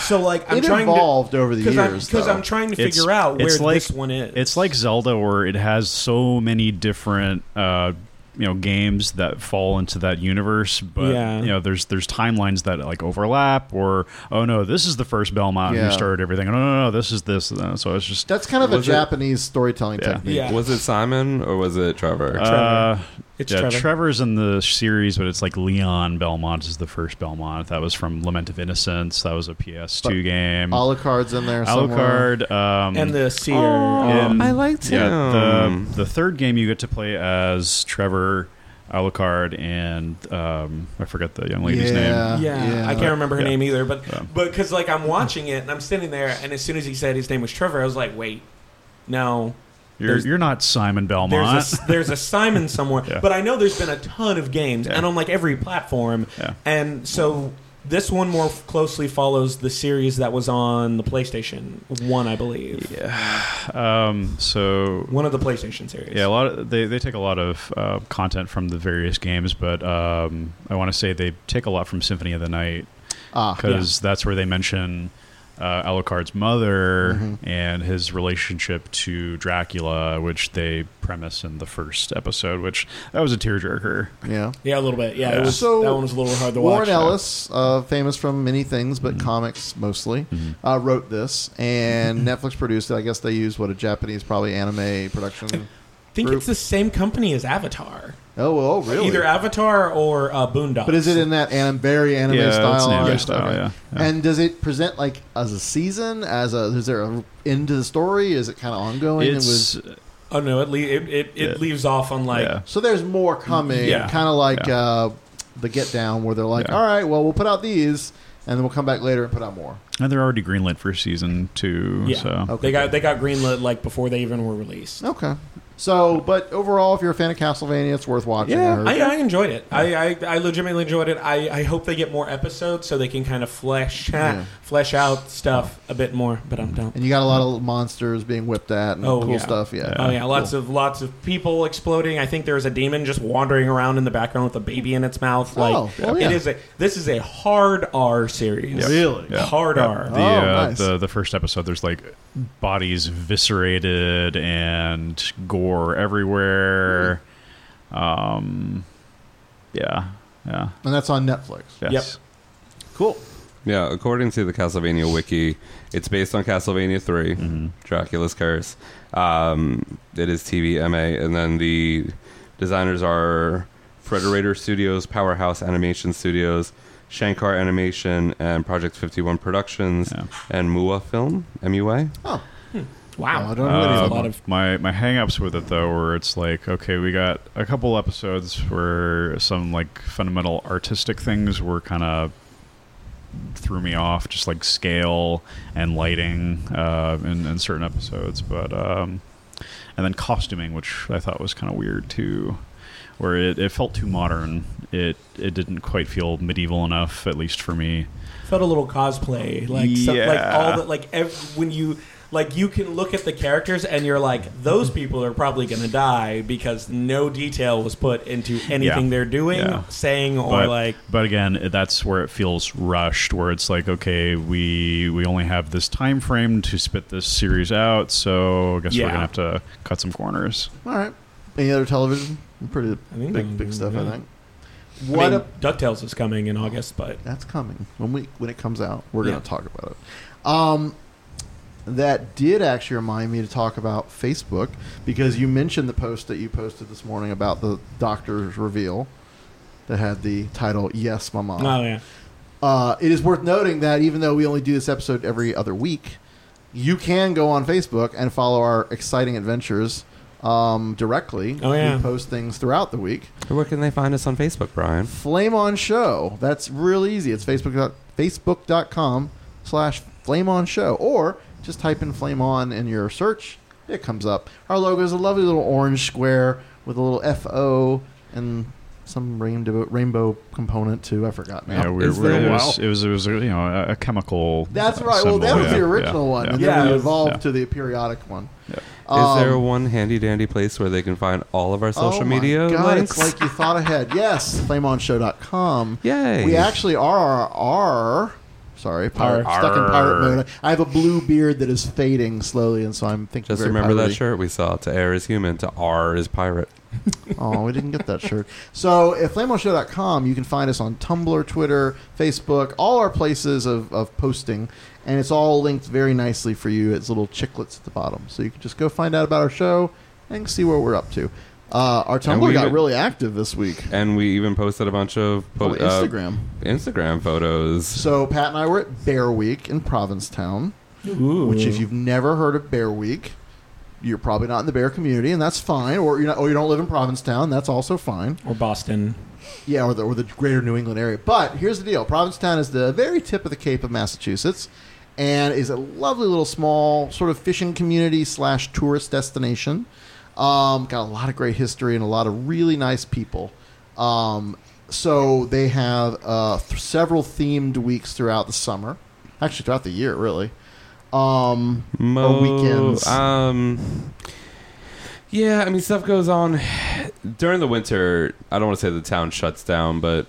So like, I'm It trying evolved over the years because I'm, years, 'cause though. I'm trying to it's- figure out where it's like, this one is. It's like Zelda, where it has so many different, uh, you know, games that fall into that universe. But Yeah. you know, there's there's timelines that like overlap. Or oh no, this is the first Belmont Yeah. who started everything. No, no, no, this is this. Uh, So it's just That's kind of a Was it- Japanese storytelling Yeah. technique. Yeah. Was it Simon or was it Trevor? Uh, It's yeah, Trevor. Trevor's in the series, but it's like Leon Belmont is the first Belmont. That was from Lament of Innocence. That was a PS2 But game. Alucard's in there somewhere. Alucard. Um, and the seer. in- I liked yeah, him. the the third game you get to play as Trevor, Alucard, and um, I forget the young lady's Yeah. name. Yeah, Yeah. I can't remember her Yeah. name either, but Yeah. but because like I'm watching it and I'm sitting there, and as soon as he said his name was Trevor, I was like, wait, no, You're you're not Simon Belmont. there's a, there's a Simon somewhere, Yeah. but I know there's been a ton of games, Yeah. and on like every platform, Yeah. and so this one more closely follows the series that was on the PlayStation One, I believe. Yeah. um, so One of the PlayStation series. Yeah, a lot of they, they take a lot of uh, content from the various games, but um, I want to say they take a lot from Symphony of the Night Ah, because that's where they mention uh, Alucard's mother Mm-hmm. and his relationship to Dracula, which they premise in the first episode. Which that was a tearjerker. yeah. yeah, a little bit. Yeah, Yeah. it was, So, that one was a little hard to Warren watch. Ellis, uh, famous from many things, but Mm-hmm. comics mostly, uh, wrote this, and Netflix produced it. I guess they used what a Japanese, probably anime production. I think Group. it's the same company as Avatar. Oh, oh, really? Either Avatar or uh, Boondocks. But is it in that anim- very anime Yeah, it's style? an anime art? style, yeah, yeah. And does it present like as a season? As a is there a end to the story? Is it kind of ongoing? and It's with- Oh no, it le- it it, it Yeah. leaves off on like Yeah. so there's more coming. Yeah. Kind of like Yeah. uh, the Get Down, where they're like, Yeah. all right, well, we'll put out these, and then we'll come back later and put out more. and they're already greenlit for season two. yeah. So Okay. They got they got greenlit like before they even were released. Okay. So, but overall, if you're a fan of Castlevania, it's worth watching. Yeah, heard. I, I enjoyed it. I, I, I legitimately enjoyed it. I, I hope they get more episodes so they can kind of flesh Yeah. flesh out stuff a bit more. But I'm done. and you got a lot of monsters being whipped at and Oh, cool yeah. stuff. Yeah. Oh yeah, lots of lots of people exploding. I think there's a demon just wandering around in the background with a baby in its mouth. Like Oh, well, yeah. it is a this is a hard R series. Really? Yeah. Hard R. the Oh, uh, nice. the the first episode, there's like bodies eviscerated and gore everywhere. Um, yeah, yeah, And that's on Netflix. yes. Yep. Cool. Yeah, according to the Castlevania wiki, it's based on Castlevania 3, Mm-hmm. Dracula's Curse. Um, it is TVMA, and then the designers are Frederator Studios, Powerhouse Animation Studios, Shankar Animation, and Project 51 Productions, Yeah. and MUA Film, MUA. Oh, Wow. Oh, I don't know any a lot of my my hangups with it though where it's like okay we got a couple episodes where some like fundamental artistic things were kind of threw me off just like scale and lighting uh, in, in certain episodes but um, and then costuming which I thought was kind of weird too where it, it felt too modern it it didn't quite feel medieval enough at least for me felt a little cosplay like some, like Yeah. all the like ev- when you like you can look at the characters and you're like those people are probably going to die because no detail was put into anything Yeah. they're doing Yeah. saying or but, like but again that's where it feels rushed where it's like okay we we only have this time frame to spit this series out so i guess Yeah. we're gonna have to cut some corners all right. Any other television? Pretty I big, big stuff. I think. I What? mean, a- DuckTales is coming in August but that's coming when we when it comes out. We're Yeah. going to talk about it. Um, that did actually remind me to talk about Facebook because you mentioned the post that you posted this morning about the doctor's reveal that had the title "Yes, My Mom." oh yeah Uh, it is worth noting that even though we only do this episode every other week, you can go on Facebook and follow our exciting adventures um, directly. Oh, yeah. we post things throughout the week. Where can they find us on Facebook, Brian? Flame on Show. That's real easy. It's facebook dot- facebook.com slash flame on show. Or just type in flame on in your search. It comes up. Our logo is a lovely little orange square with a little FO and some rainbow rainbow component too. I forgot now. yeah we're, we're, there- it, was, it was it was a, you know a, a chemical That's right. Well, that was yeah, the original yeah, one, yeah. and Yeah, then it we evolved yeah. to the periodic one. Yeah. Is there Um, one handy dandy place where they can find all of our social oh media God, links? It's like you thought ahead. Yes, flameonshow.com. Yay. We actually are are sorry, pirate, Arr. stuck in pirate mode. I have a blue beard that is fading slowly, and so I'm thinking. Just very remember that shirt we saw. To air is human, to R is pirate. Oh, we didn't get that shirt. So at flameonshow.com, you can find us on Tumblr, Twitter, Facebook, all our places of, of posting, and it's all linked very nicely for you. It's little chicklets at the bottom, so you can just go find out about our show and see what we're up to. Uh, our Tumblr we got even- really active this week. And we even posted a bunch of po- Oh, uh, Instagram. Instagram photos. So Pat and I were at Bear Week in Provincetown, Ooh. which if you've never heard of Bear Week, you're probably not in the bear community, and that's fine. Or you're not, or you don't live in Provincetown, that's also fine. or Boston Yeah, or the, or the greater New England area. But here's the deal: Provincetown is the very tip of the Cape of Massachusetts, and is a lovely little small sort of fishing community slash tourist destination. Um, got a lot of great history and a lot of really nice people. Um, so they have uh, th- several themed weeks throughout the summer, actually throughout the year, really. Um, Mo- or weekends. Um, yeah, I mean, stuff goes on during the winter. I don't want to say the town shuts down, but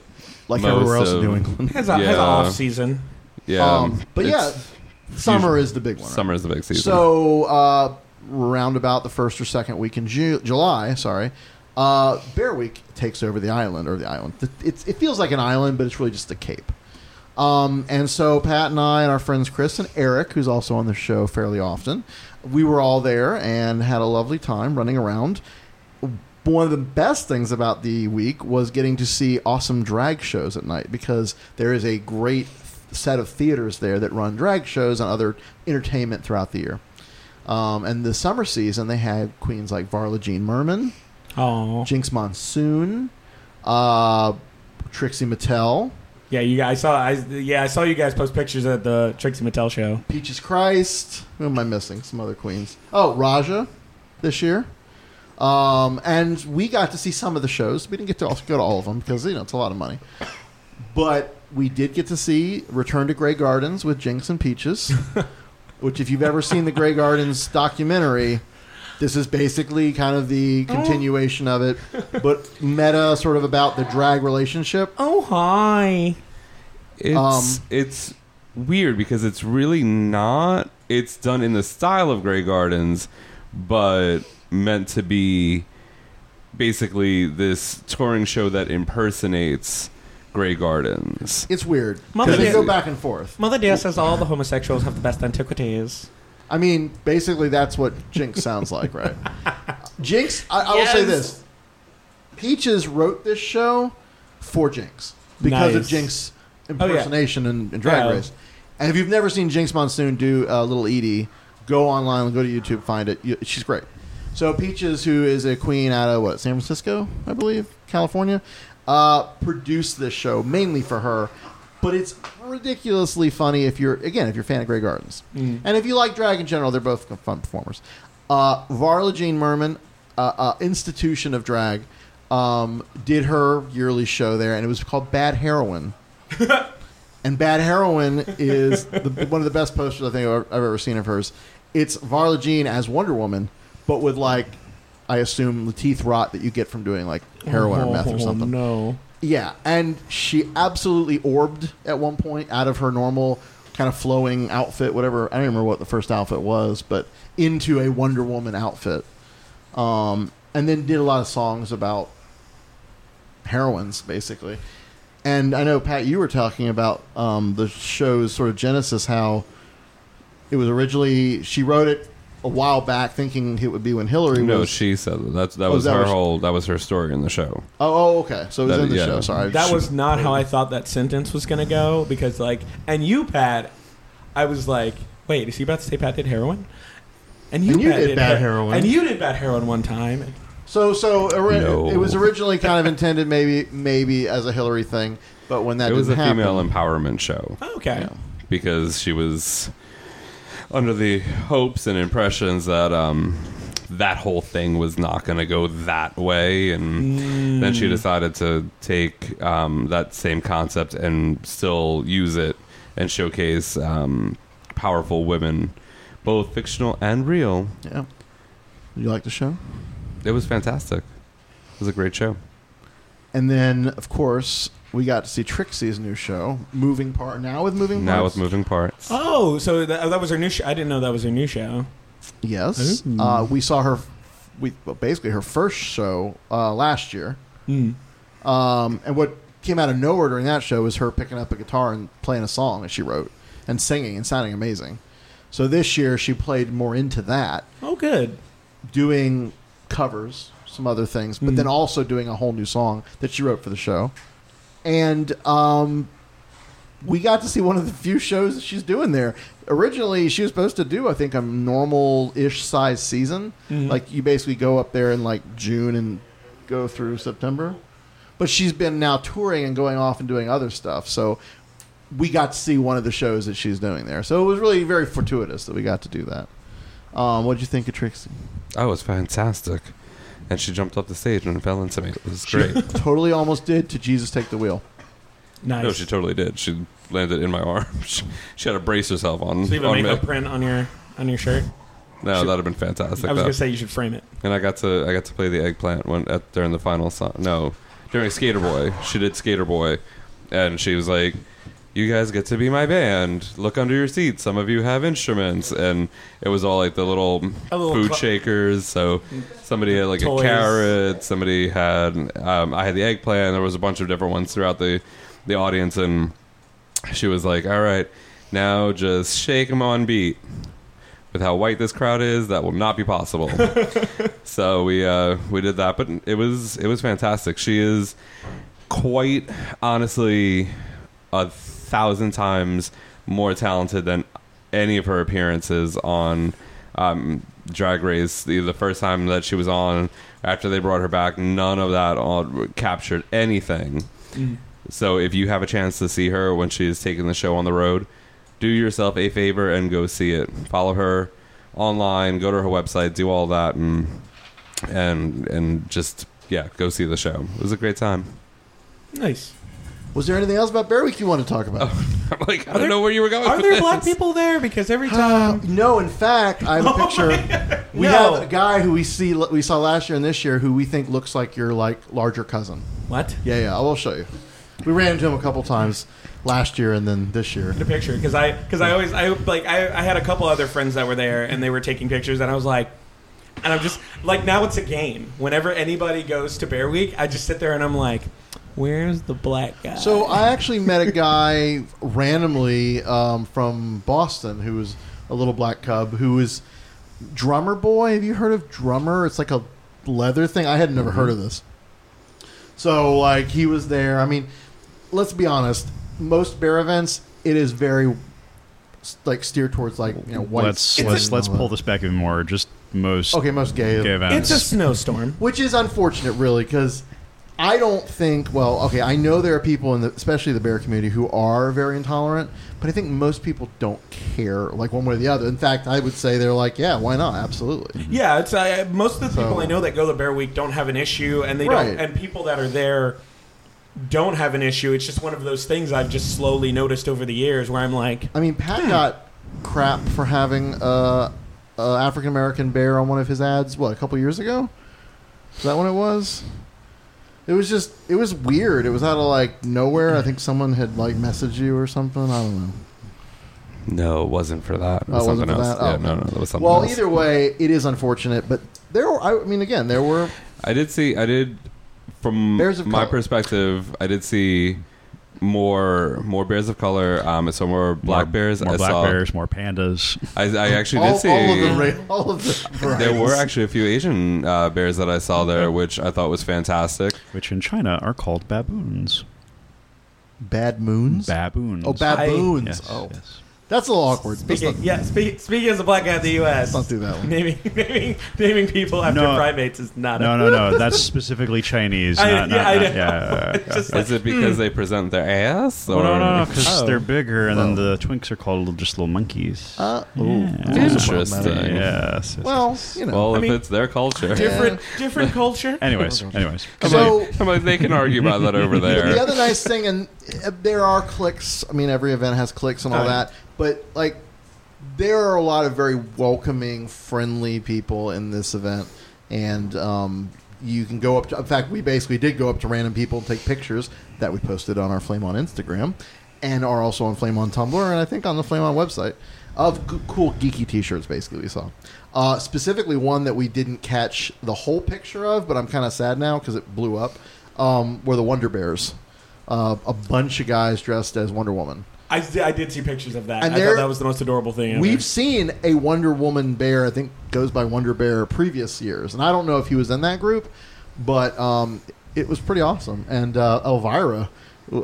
like everywhere else in New England. has a, has Yeah. an off season yeah. Um, but yeah, it's- summer is the big one. right? summer is the big season. So, uh, round about the first or second week in Ju- July, sorry, uh, Bear Week takes over the island, or the island. It's, it feels like an island, but it's really just a cape. Um, and so Pat and I and our friends Chris and Eric, who's also on the show fairly often, we were all there and had a lovely time running around. One of the best things about the week was getting to see awesome drag shows at night because there is a great set of theaters there that run drag shows and other entertainment throughout the year. Um, and the summer season, they had queens like Varla Jean Merman, Oh, Jinkx Monsoon, uh, Trixie Mattel, yeah. You guys saw. I yeah. I saw you guys post pictures at the Trixie Mattel show. Peaches Christ. Who am I missing? Some other queens. Oh, Raja this year. Um, and we got to see some of the shows. We didn't get to go to all of them because you know it's a lot of money. But we did get to see Return to Grey Gardens with Jinkx and Peaches, which if you've ever seen the Grey Gardens documentary, this is basically kind of the continuation of it, but meta sort of about the drag relationship. Oh hi. It's Um, it's weird because it's really not. It's done in the style of Grey Gardens, but meant to be basically this touring show that impersonates Grey Gardens. It's weird Mother they dear- go back and forth. Mother Dear says all the homosexuals have the best antiquities. I mean, basically, that's what Jinkx sounds like, right? Jinkx, I, I will say Yes. this: Peaches wrote this show for Jinkx because of Nice. Jinkx Oh, yeah. impersonation and, and Drag Yeah. Race. And if you've never seen Jinkx Monsoon do uh, Little Edie, go online, go to YouTube, find it. You, she's great. So Peaches, who is a queen out of what San Francisco, I believe, California, uh, produced this show mainly for her. But it's ridiculously funny if you're again if you're a fan of Grey Gardens, Mm. and if you like drag in general, they're both fun performers. Uh, Varla Jean Merman, uh, uh, institution of drag, um, did her yearly show there, and it was called Bad Heroin. and Bad Heroin is the, one of the best posters I think I've, I've ever seen of hers. It's Varla Jean as Wonder Woman, but with like, I assume the teeth rot that you get from doing like heroin or meth or Oh, something. No. Yeah, and she absolutely orbed at one point out of her normal kind of flowing outfit, whatever. I don't remember what the first outfit was, but into a Wonder Woman outfit. Um, and then did a lot of songs about heroines, basically. And I know Pat, you were talking about um, the show's sort of genesis, how it was originally she wrote it a while back, thinking it would be when Hillary was. No, was. she said that. That's, that Oh, was that her what she- whole. That was her story in the show. oh, oh, okay. So it was That- in the yeah. show. Sorry, That was not how I thought that sentence was going to go because, like, and you, Pat, I was like, wait, is he about to say Pat did heroin? And you, And you Pat, did bad her- heroin. And you did bad heroin one time. So so ori- No. it was originally kind of intended maybe maybe as a Hillary thing, but when that it was a didn't happen, female empowerment show Okay. Yeah. because she was under the hopes and impressions that um, that whole thing was not going to go that way, and then she decided to take um, that same concept and still use it and showcase um, powerful women, both fictional and real. yeah. You like the show? It was fantastic. It was a great show. And then of course we got to see Trixie's new show, Moving Part. Now with Moving Now with moving parts. Oh, so that, that was her new show. I didn't know that was her new show. Yes, Ooh. uh, we saw her. We well, basically her first show uh, last year. Hmm. Um, and what came out of nowhere during that show was her picking up a guitar and playing a song that she wrote and singing and sounding amazing. So this year she played more into that. Oh, good. doing covers, some other things, but Mhm. then also doing a whole new song that she wrote for the show. And um, we got to see one of the few shows that she's doing there. Originally, she was supposed to do, I think, a normal-ish size season. Mhm. Like you basically go up there in like June and go through September. But she's been now touring and going off and doing other stuff. So we got to see one of the shows that she's doing there. So it was really very fortuitous that we got to do that. Um, what did you think of Trixie? Oh, it was fantastic. And she jumped off the stage and fell into me. It was great. totally almost did to Jesus take the wheel. Nice. No, she totally did. She landed in my arm. She, she had to brace herself on, so you have a on me. makeup print on your on your shirt. No, that'd have been fantastic. I was though. gonna say you should frame it. and I got to I got to play the eggplant when at during the final song. No, during Skater Boy. She did Skater Boy, and she was like, "You guys get to be my band. Look under your seats. Some of you have instruments." And it was all like the little, little food cl- shakers. So somebody had like Toys. a carrot. Somebody had um, I had the eggplant. There was a bunch of different ones throughout the the audience, and she was like, "All right, now just shake them on beat." with how white this crowd is, that will not be possible. so we uh, we did that, but it was it was fantastic. She is quite honestly a thousand times more talented than any of her appearances on um, Drag Race. The, the first time that she was on, after they brought her back, none of that all captured anything. So if you have a chance to see her when she's taking the show on the road, do yourself a favor and go see it. Follow her online, go to her website, do all that, and and and just yeah, go see the show. It was a great time. Nice. Was there anything else about Bear Week you want to talk about? I'm like, I don't there- know where you were going. Are with there this. black people there? Because every Uh, time. no, in fact, I have a picture. We No. have a guy who we see we saw last year and this year who we think looks like your like larger cousin. what? Yeah, yeah, I will show you. We ran into him a couple times last year and then this year. The picture because I because I always I like I, I had a couple other friends that were there and they were taking pictures and I was like and I'm just like now it's a game whenever anybody goes to Bear Week I just sit there and I'm like where's the black guy So I actually met a guy randomly um, from Boston who was a little black cub who was drummer boy. Have you heard of drummer? It's like a leather thing. I had never heard of this. So like he was there. I mean, let's be honest. Most bear events, it is very like steered towards like you know white. let's let's let's pull this back even more. Just most Okay, most gay. gay it's a snowstorm which is unfortunate, really, because I don't think. Well, okay, I know there are people in the, especially the bear community, who are very intolerant, but I think most people don't care, like one way or the other. In fact, I would say they're like, yeah, why not? Absolutely. Mm-hmm. yeah it's uh, most of the people So- I know that go to Bear Week don't have an issue and they Right. don't and people that are there don't have an issue it's just one of those things I've just slowly noticed over the years where I'm like I mean, Pat hmm. got crap for having uh, a, a African American bear on one of his ads. What a couple years ago? Is that when it was? It was just. It was weird. It was out of like nowhere. I think someone had like messaged you or something. I don't know. No, it wasn't for that. It Oh, was it wasn't something else. that? Oh. Yeah, Oh, no, no, that was something Well, else. either way, it is unfortunate, but there. Were, I mean, again, there were. I did see. I did from my color. perspective. I did see more more bears of color. Um, and some more black more, bears. more I black saw. bears, more pandas. I, I actually all, did see. all of the ra- all of the. there were actually a few Asian uh, bears that I saw there, which I thought was fantastic. which in China are called baboons. bad moons. Baboons. Oh, baboons. Yes, oh, yes. That's a little awkward. Speaking, not, yeah, speak, speaking as a black guy in the U.S., let's not do that one. naming, naming, naming people after No. primates is not. No, a, no, no. That's specifically Chinese. I- not, yeah, not, I know. yeah, yeah, yeah, It's. Is it because they present their ass? Or no, no, no, because Oh. they're bigger, and Well. then the twinks are called just little monkeys. Uh, Yeah. Interesting. Yes. yes, well, you know. Well, I if mean- it's their culture. different, different culture. Anyways, anyways. I'm So- like, I'm like, they can argue about that over there. The other nice thing, and uh, there are clicks. I mean, every event has clicks and all that, but like, there are a lot of very welcoming, friendly people in this event, and um, you can go up. to... In fact, we basically did go up to random people and take pictures that we posted on our Flame on Instagram, and are also on Flame on Tumblr, and I think on the Flame on website of g- cool geeky T-shirts. Basically, we saw. Uh, specifically, one that we didn't catch the whole picture of, but I'm kind of sad now because it blew up. Um, were the Wonder Bears? Uh, a bunch of guys dressed as Wonder Woman. I, did- I did see pictures of that. And I thought that was the most adorable thing. Ever. We've seen a Wonder Woman bear. I think goes by Wonder Bear previous years, and I don't know if he was in that group, but um, it was pretty awesome. And uh, Elvira,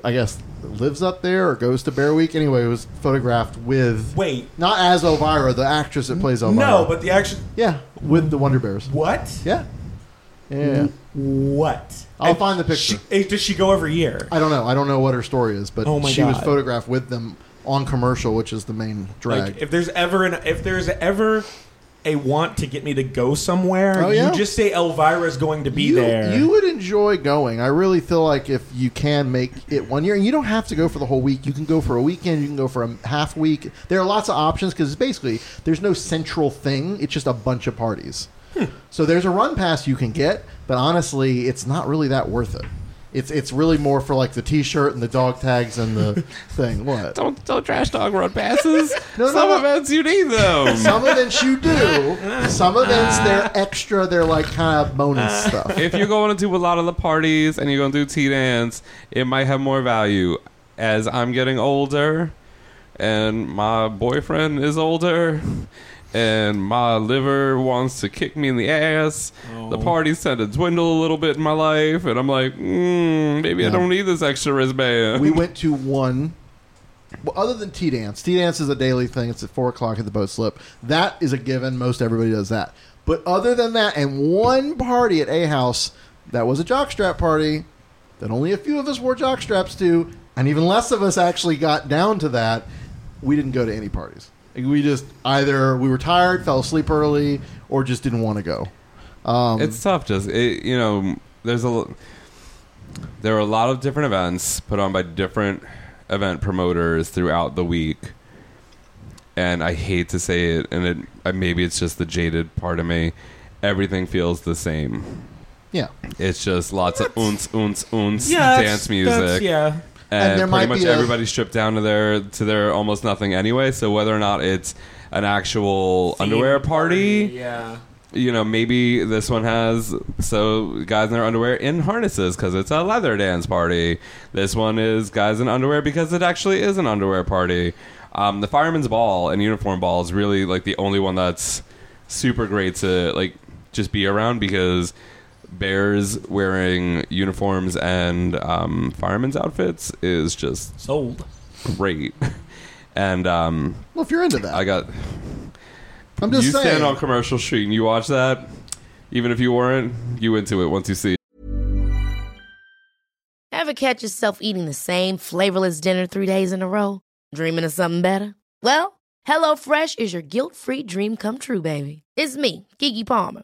I guess, lives up there or goes to Bear Week. Anyway, was photographed with wait. not as Elvira, the actress that plays Elvira. No, but the action. yeah, with the Wonder Bears. What? Yeah, yeah. What? I'll find the picture. She, eh, does she go every year? I don't know. I don't know what her story is, but Oh my she was God. photographed with them on commercial, which is the main drag. Like, if there's ever an if there's ever a want to get me to go somewhere, Oh, yeah? you just say Elvira's going to be you, there. You would enjoy going. I really feel like if you can make it one year, and you don't have to go for the whole week. You can go for a weekend. You can go for a half week. There are lots of options because basically there's no central thing. It's just a bunch of parties. Hmm. So there's a run pass you can get, but honestly, it's not really that worth it. It's it's really more for like the T-shirt and the dog tags and the thing. What? don't don't trash dog run passes. No, no, Some no. events you need them. Some events you do. Some events they're extra. They're like kind of bonus stuff. if you're going to do a lot of the parties and you're going to do tea dance, it might have more value. As I'm getting older, and my boyfriend is older, and my liver wants to kick me in the ass. The Oh. parties tend to dwindle a little bit in my life, and I'm like, mm, maybe I don't need this extra wristband. we went to one. Well, other than tea dance, tea dance is a daily thing. It's at four o'clock at the boat slip. That is a given. Most everybody does that. But other than that, and one party at a house that was a jockstrap party that only a few of us wore jockstraps to, and even less of us actually got down to that. We didn't go to any parties. Like, We just either we were tired, fell asleep early, or just didn't want to go. Um, it's tough. Just it, you know, there's a l- there are a lot of different events put on by different event promoters throughout the week, and I hate to say it, and it maybe it's just the jaded part of me. Everything feels the same. yeah. It's just lots of oons, oons, oons, Yeah, that's- dance that's- music. yeah. And and, pretty much everybody's stripped down to their to their almost nothing anyway. So whether or not it's an actual underwear party, Yeah. you know, maybe this one has so guys in their underwear in harnesses because it's a leather dance party. This one is guys in underwear because it actually is an underwear party. Um, the fireman's ball and uniform ball is really like the only one that's super great to like just be around because bears wearing uniforms and um, firemen's outfits is just Sold. great. And um, Well, if you're into that, I got I'm just you saying. stand on commercial street and you watch that, even if you weren't, you into it once you see. it. Ever catch yourself eating the same flavorless dinner three days in a row? Dreaming of something better? Well, HelloFresh is your guilt-free dream come true, baby. It's me, Keke Palmer.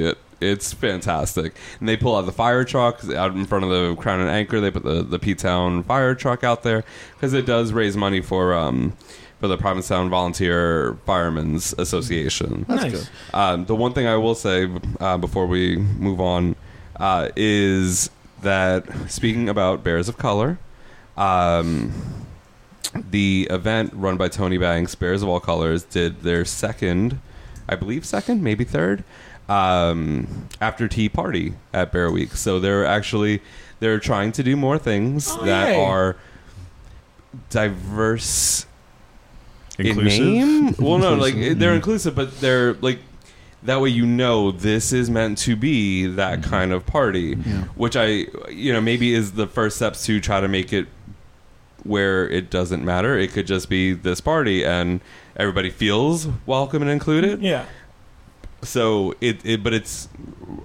It it's fantastic, and they pull out the fire truck out in front of the Crown and Anchor. They put the the P Town fire truck out there because it does raise money for um for the Provincetown Volunteer Firemen's Association. That's Nice. good. Um, the one thing I will say uh, before we move on uh, is that speaking about Bears of Color, um, the event run by Tony Banks, Bears of All Colors, did their second, I believe, second, maybe third, um, after tea party at Bear Week. So they're actually they're trying to do more things Oh, that yay. are diverse Inclusive? in name. Well, no, like they're inclusive, but they're like that way. You know, this is meant to be that kind of party, which I, you know, maybe is the first steps to try to make it where it doesn't matter. It could just be this party, and everybody feels welcome and included. Yeah. So it, it but it's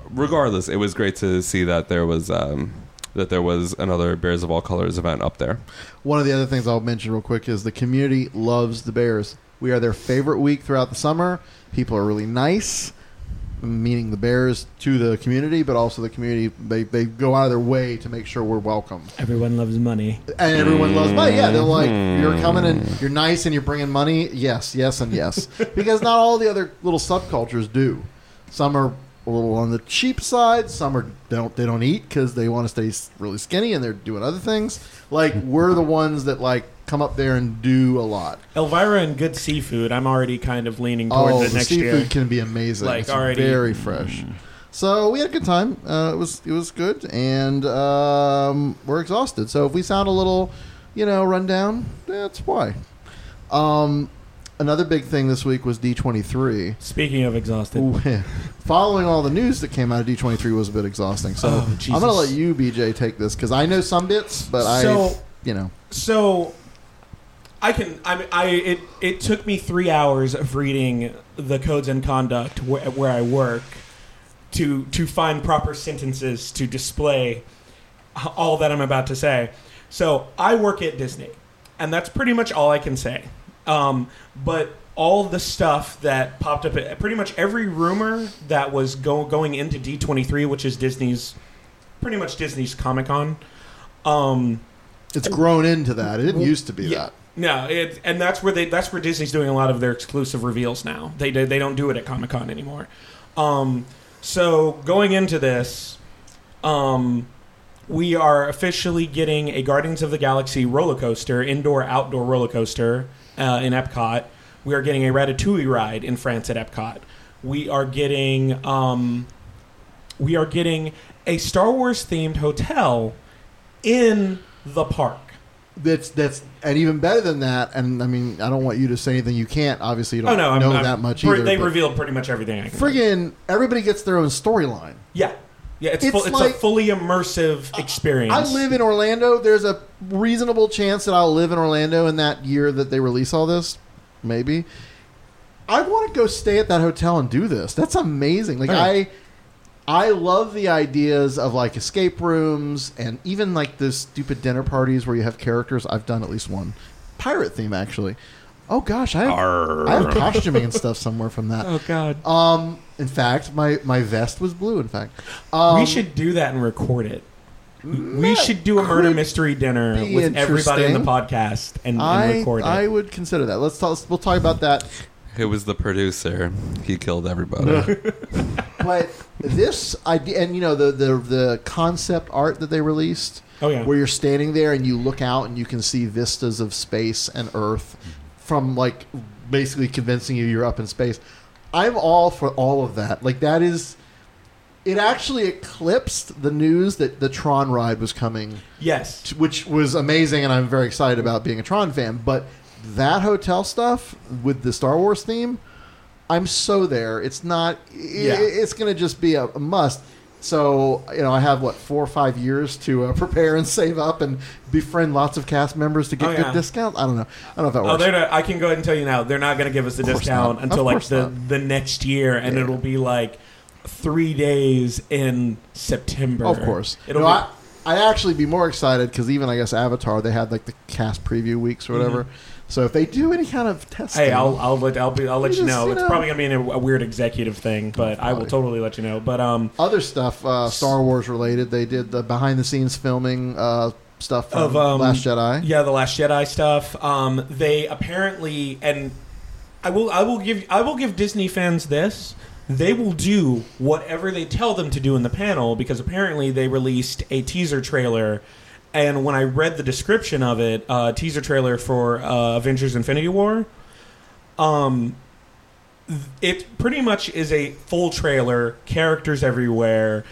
regardless. It was great to see that there was um, that there was another Bears of All Colors event up there. One of the other things I'll mention real quick is the community loves the Bears. We are their favorite week throughout the summer. People are really nice, meaning the Bears to the community, but also the community. They, they go out of their way to make sure we're welcome. Everyone loves money. And everyone loves money. Yeah, they're like, mm. you're coming and you're nice and you're bringing money. Yes, yes, and yes. because not all the other little subcultures do. Some are a little on the cheap side. Some are don't they don't eat because they want to stay really skinny and they're doing other things. Like we're the ones that like come up there and do a lot. Elvira and good seafood. I'm already kind of leaning towards Oh, it the next year. seafood year. can be amazing. Like, it's already- very fresh. So we had a good time. Uh, it was it was good, and um, we're exhausted. So if we sound a little, you know, run down, that's why. Um, another big thing this week was D twenty three. Speaking of exhausted, Following all the news that came out of D twenty three was a bit exhausting. So Oh, I'm going to let you, BJ, take this because I know some bits, but I, you know, So I can I I it it took me 3 hours of reading the codes and conduct where, where I work to to find proper sentences to display all that I'm about to say. So I work at Disney, and that's pretty much all I can say. Um, but all the stuff that popped up, pretty much every rumor that was go- going into D23, which is Disney's, pretty much Disney's Comic Con. Um, It's grown into that. It didn't used to be yeah. that. No, it, and that's where they that's where Disney's doing a lot of their exclusive reveals now. They they they don't do it at Comic Con anymore. Um, so going into this, um, we are officially getting a Guardians of the Galaxy roller coaster, indoor outdoor roller coaster uh, in Epcot. We are getting a Ratatouille ride in France at Epcot. We are getting um, we are getting a Star Wars themed hotel in the park. That's that's and even better than that. And I mean, I don't want you to say anything you can't. Obviously, you oh, don't Oh no, I'm, know I'm- that much either. They revealed pretty much everything I can. friggin' everybody gets their own storyline. Yeah, yeah. It's It's full, it's like- a fully immersive experience. I live in Orlando. There's a reasonable chance that I'll live in Orlando in that year that they release all this. Maybe. I want to go stay at that hotel and do this. That's amazing. Like Yeah. I I love the ideas of like escape rooms and even like those stupid dinner parties where you have characters. I've done at least one pirate theme actually. Oh gosh, I have, I have costuming and stuff somewhere from that. Oh God. Um, in fact, my my vest was blue. In fact, um, we should do that and record it. We should do a murder mystery dinner be with everybody in the interesting. podcast and, and I record it. I would consider that. Let's talk. We'll talk about that. It was the producer. He killed everybody. But this idea, and you know the the the concept art that they released. Oh, yeah. where you're standing there and you look out and you can see vistas of space and Earth from like basically convincing you you're up in space. I'm all for all of that. Like that is. It actually eclipsed the news that the Tron ride was coming yes. t- which was amazing, and I'm very excited about being a Tron fan. But that hotel stuff with the Star Wars theme, I'm so there. It's not. Yeah. It's going to just be a, a must. So you know, I have what four or five years to uh, prepare and save up and befriend lots of cast members to get Oh, yeah. good discounts. I don't know. I don't know if that Oh, works. they're not, I can go ahead and tell you now. They're not going to give us a discount not. until like the not. the next year, and Yeah. it'll be like three days in September. Of course. It'll No, be, I, I'd actually be more excited because even I guess Avatar they had like the cast preview weeks or whatever. So if they do any kind of testing. Hey, I'll I'll let I'll, be, I'll let You just, know. you It's probably gonna be in a, a weird executive thing, but I will totally let you know. But um, other stuff uh, Star Wars related. They did the behind the scenes filming uh, stuff from of um, Last Jedi. Yeah, the Last Jedi stuff. Um, they apparently, and I will, I will give, I will give Disney fans this. They will do whatever they tell them to do in the panel because apparently they released a teaser trailer. And when I read the description of it, uh, teaser trailer for uh, Avengers: Infinity War, um, it pretty much is a full trailer, characters everywhere.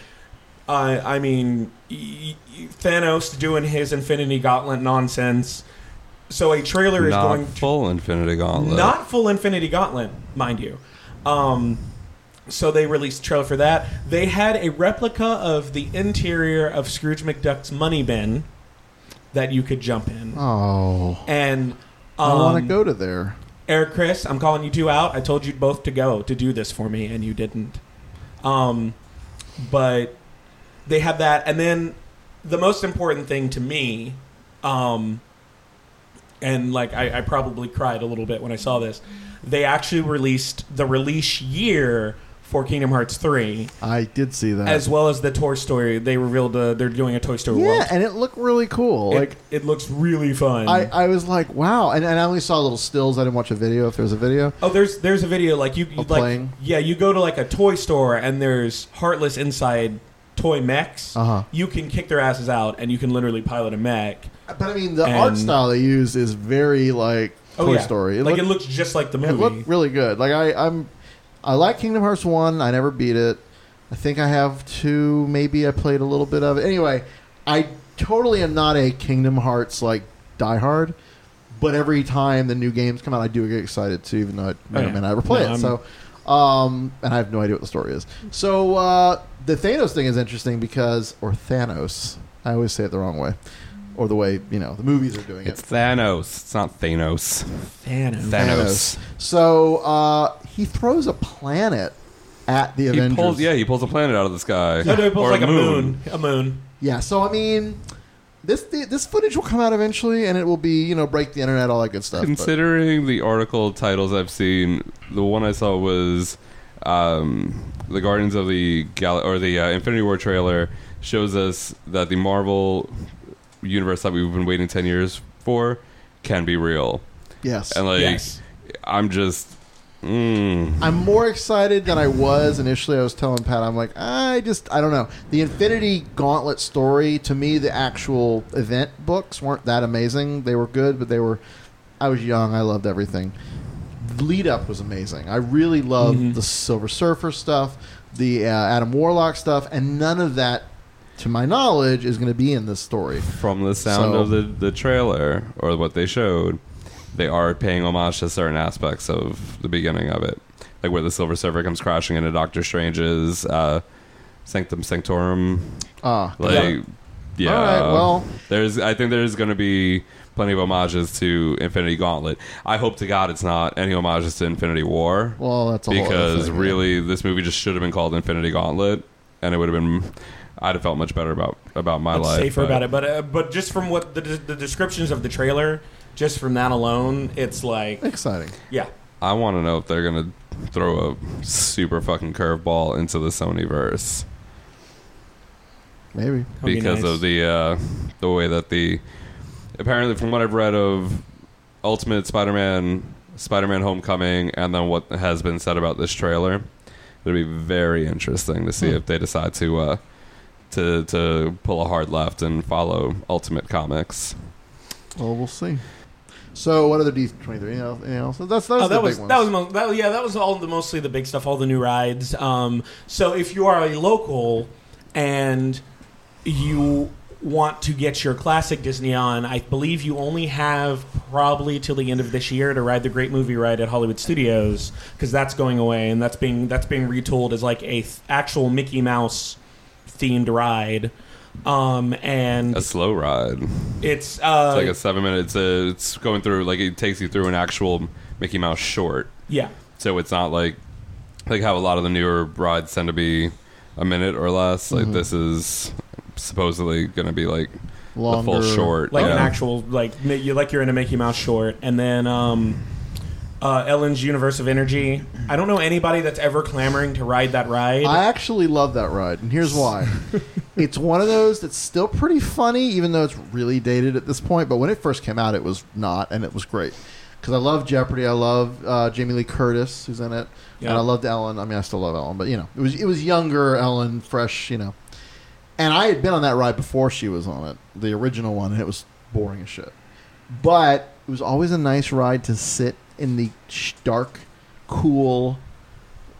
Uh, I mean, Thanos doing his Infinity Gauntlet nonsense. So a trailer is Not going to full Infinity Gauntlet. not full Infinity Gauntlet, mind you. Um, so they released a trailer for that. They had a replica of the interior of Scrooge McDuck's money bin that you could jump in. Oh, And I want to um, go to there. Eric, Chris, I'm calling you two out. I told you both to go to do this for me, and you didn't. Um, but they had that, and then the most important thing to me, um, and like I, I probably cried a little bit when I saw this. They actually released the release year for Kingdom Hearts three, I did see that. as well as the Toy Story. They revealed uh, they're doing a Toy Story yeah, World. and it looked really cool. It, like it looks really fun. I, I was like, wow, and, and I only saw little stills. I didn't watch a video. If there's a video, Oh, there's there's a video like you you- like playing? yeah you go to like a toy store and there's heartless inside toy mechs. Uh-huh. You can kick their asses out and you can literally pilot a mech. but I mean, the art And- style they use is very like Oh Toy yeah, Story. like looked- it looks just like the It movie. looked really good. Like I, I'm, I like Kingdom Hearts one. I never beat it. I think I have two. Maybe I played a little bit of it. Anyway, I totally am not a Kingdom Hearts like diehard. But every time the new games come out, I do get excited too, even though I, Oh, yeah. Mean, I never play No, it. I'm- So, um, and I have no idea what the story is. So uh, the Thanos thing is interesting because, or Thanos, I always say it the wrong way, or the way you know the movies are doing it. It's Thanos. It's not Thanos. Thanos. Thanos. So uh, he throws a planet at the He Avengers. pulls. Yeah, he pulls a planet out of the sky. No, no, it pulls Or like a moon. A moon. Yeah, so I mean, this this footage will come out eventually, and it will be you know break the internet, all that good stuff. but- Considering the article titles I've seen, the one I saw was um, the Guardians of the Gal or the uh, Infinity War trailer shows us that the Marvel universe that we've been waiting ten years for can be real. Yes. and like Yes. I'm just. Mm, I'm more excited than I was initially. I was telling Pat, I'm like, I just, I don't know. The Infinity Gauntlet story, to me, the actual event books weren't that amazing. They were good, but they were. I was young. I loved everything. Lead up was amazing. I really loved Mm-hmm. Mhm. the Silver Surfer stuff, the uh, Adam Warlock stuff, and none of that, to my knowledge, is going to be in this story. from the sound So- of the, the trailer or what they showed, they are paying homage to certain aspects of the beginning of it, like where the Silver Surfer comes crashing into Doctor Strange's uh, Sanctum Sanctorum. Ah, like yeah. All right, well- there's I think there's going to be plenty of homages to Infinity Gauntlet. I hope to God it's not any homages to Infinity War. Well, that's a whole other because thing, yeah. really this movie just should have been called Infinity Gauntlet, and it would have been. I'd have felt much better about about my Much life. safer but- about it. But uh, but just from what the, the descriptions of the trailer, just from that alone, it's like exciting. Yeah, I want to know if they're gonna throw a super fucking curveball into the Sony verse Maybe be because nice. of the uh, the way that the apparently from what I've read of Ultimate Spider-Man, Spider-Man Homecoming, and then what has been said about this trailer, it'll be very interesting to see Hmm. if they decide to uh, to to pull a hard left and follow Ultimate Comics. Well, we'll see. So, what other D twenty three? Anything else? Anything else? That's those Oh, are the that was that was mo- that, yeah that was all the mostly the big stuff, all the new rides. Um, so if you are a local and you want to get your classic Disney on, I believe you only have probably till the end of this year to ride the Great Movie Ride at Hollywood Studios because that's going away and that's being that's being retooled as like a th- actual Mickey Mouse themed ride. Um, and A slow ride. it's uh, it's like a seven minute. It's a, it's going through like it takes you through an actual Mickey Mouse short. Yeah. So it's not like like how a lot of the newer rides tend to be a minute or less. Like Mhm. this is supposedly going to be like the full short, like an actual like mi- you like you're in a Mickey Mouse short, and then um, uh, Ellen's Universe of Energy. I don't know anybody that's ever clamoring to ride that ride. I actually love that ride, and here's why. it's one of those that's still pretty funny, even though it's really dated at this point. But when it first came out, it was not, and it was great. Because I love Jeopardy, I love uh, Jamie Lee Curtis, who's in it, Yeah. and I loved Ellen. I mean, I still love Ellen, but you know, it was it was younger Ellen, fresh, you know. And I had been on that ride before she was on it, the original one, and it was boring as shit. But it was always a nice ride to sit in the sh- dark, cool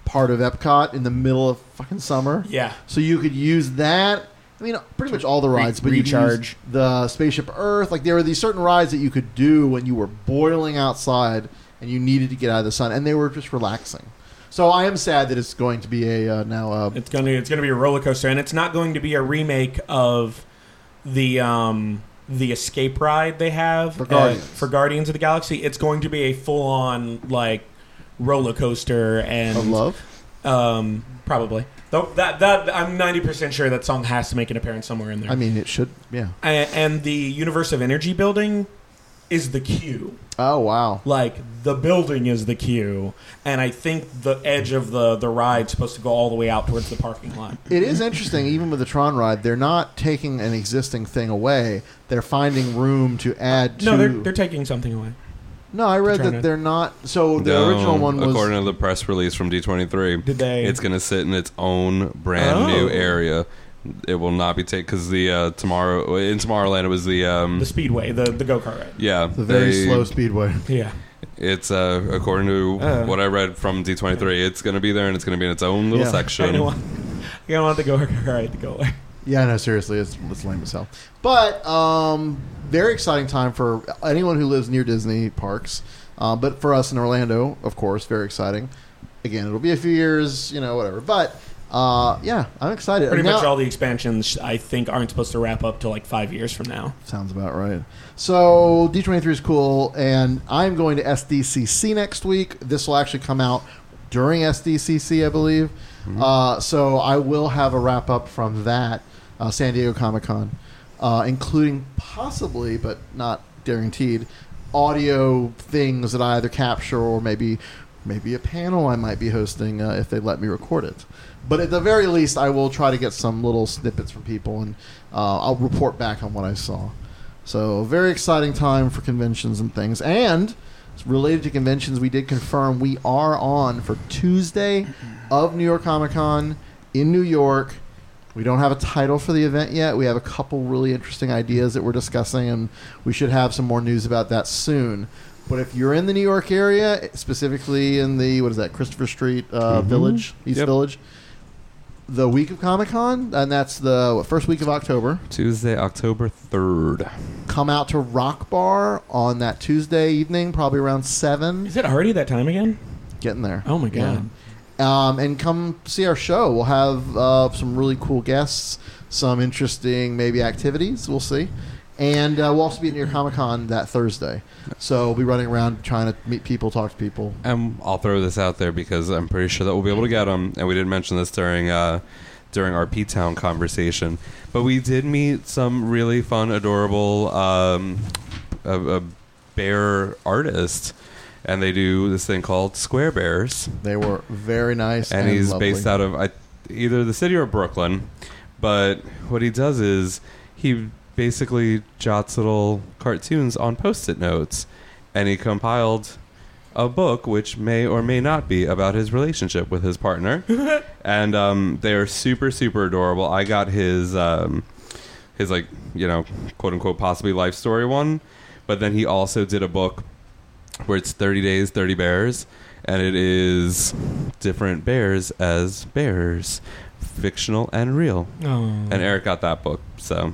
part of Epcot in the middle of fucking summer. Yeah. So you could use that. I mean, pretty much all the rides, but you could use recharge. the Spaceship Earth. Like there were these certain rides that you could do when you were boiling outside and you needed to get out of the sun, and they were just relaxing. So I am sad that it's going to be a uh, now. Uh, It's gonna it's gonna be a roller coaster, and it's not going to be a remake of the um, the escape ride they have For uh, Guardians. for Guardians of the Galaxy. It's going to be a full on like roller coaster and Of love? Um, probably. Though that that I'm 90 percent sure that song has to make an appearance somewhere in there. I mean, it should. Yeah. and, and the Universe of Energy building is the queue. Oh wow. Like the building is the queue, and I think the edge of the the ride's supposed to go all the way out towards the parking lot. It is interesting, even with the Tron ride, they're not taking an existing thing away. They're finding room to add to. No, they're they're taking something away. No, I read that to- they're not. So the No, original one was. according to the press release from D23. Did they- It's going to sit in its own brand Oh. new area. It will not be taken because the uh, tomorrow in Tomorrowland it was the um, The speedway, the the go kart ride. yeah The very they- slow speedway. Yeah. It's uh, according to Uh. what I read from D23. It's going to be there and it's going to be in its own little Yeah. section. I don't want, I don't want the go kart ride to go away. Yeah, no, seriously, it's, it's lame as hell. But um, very exciting time for anyone who lives near Disney parks. Uh, but for us in Orlando, of course, very exciting. Again, it'll be a few years, you know, whatever. But uh, yeah, I'm excited. Pretty Now- much all the expansions I think aren't supposed to wrap up till like five years from now. Sounds about right. So D23 is cool, and I'm going to SDCC next week. This will actually come out during SDCC, I believe. Uh, so I will have a wrap up from that uh, San Diego Comic Con, uh, including possibly, but not guaranteed, audio things that I either capture or maybe maybe a panel I might be hosting uh, if they let me record it. But at the very least, I will try to get some little snippets from people, and uh, I'll report back on what I saw. So, very exciting time for conventions and things. And related to conventions, we did confirm we are on for Tuesday of New York Comic Con in New York. We don't have a title for the event yet. We have a couple really interesting ideas that we're discussing, and we should have some more news about that soon. But if you're in the New York area, specifically in the what is that Christopher Street uh, Mhm. Village, East Yep. Village, the week of Comic Con, and that's the what, first week of October. Tuesday, October third. Come out to Rock Bar on that Tuesday evening, probably around seven. Is it already that time again? Getting there. Oh my god. Yeah. Um, and come see our show. We'll have uh, some really cool guests, some interesting maybe activities. We'll see. And uh, we'll also be at New York Comic Con that Thursday. So we'll be running around trying to meet people, talk to people. And I'll throw this out there because I'm pretty sure that we'll be able to get them. And we didn't mention this during uh, during our P Town conversation, but we did meet some really fun, adorable um, a, a bear artist, and they do this thing called Square Bears. They were very nice. and, and he's lovely. based out of I, either the city or Brooklyn. But what he does is he basically jots little cartoons on post-it notes, and he compiled a book which may or may not be about his relationship with his partner, and um, they are super super adorable. I got his um, his like you know quote unquote possibly life story one, but then he also did a book where it's 30 days 30 bears and it is different bears as bears fictional and real Oh. and eric got that book so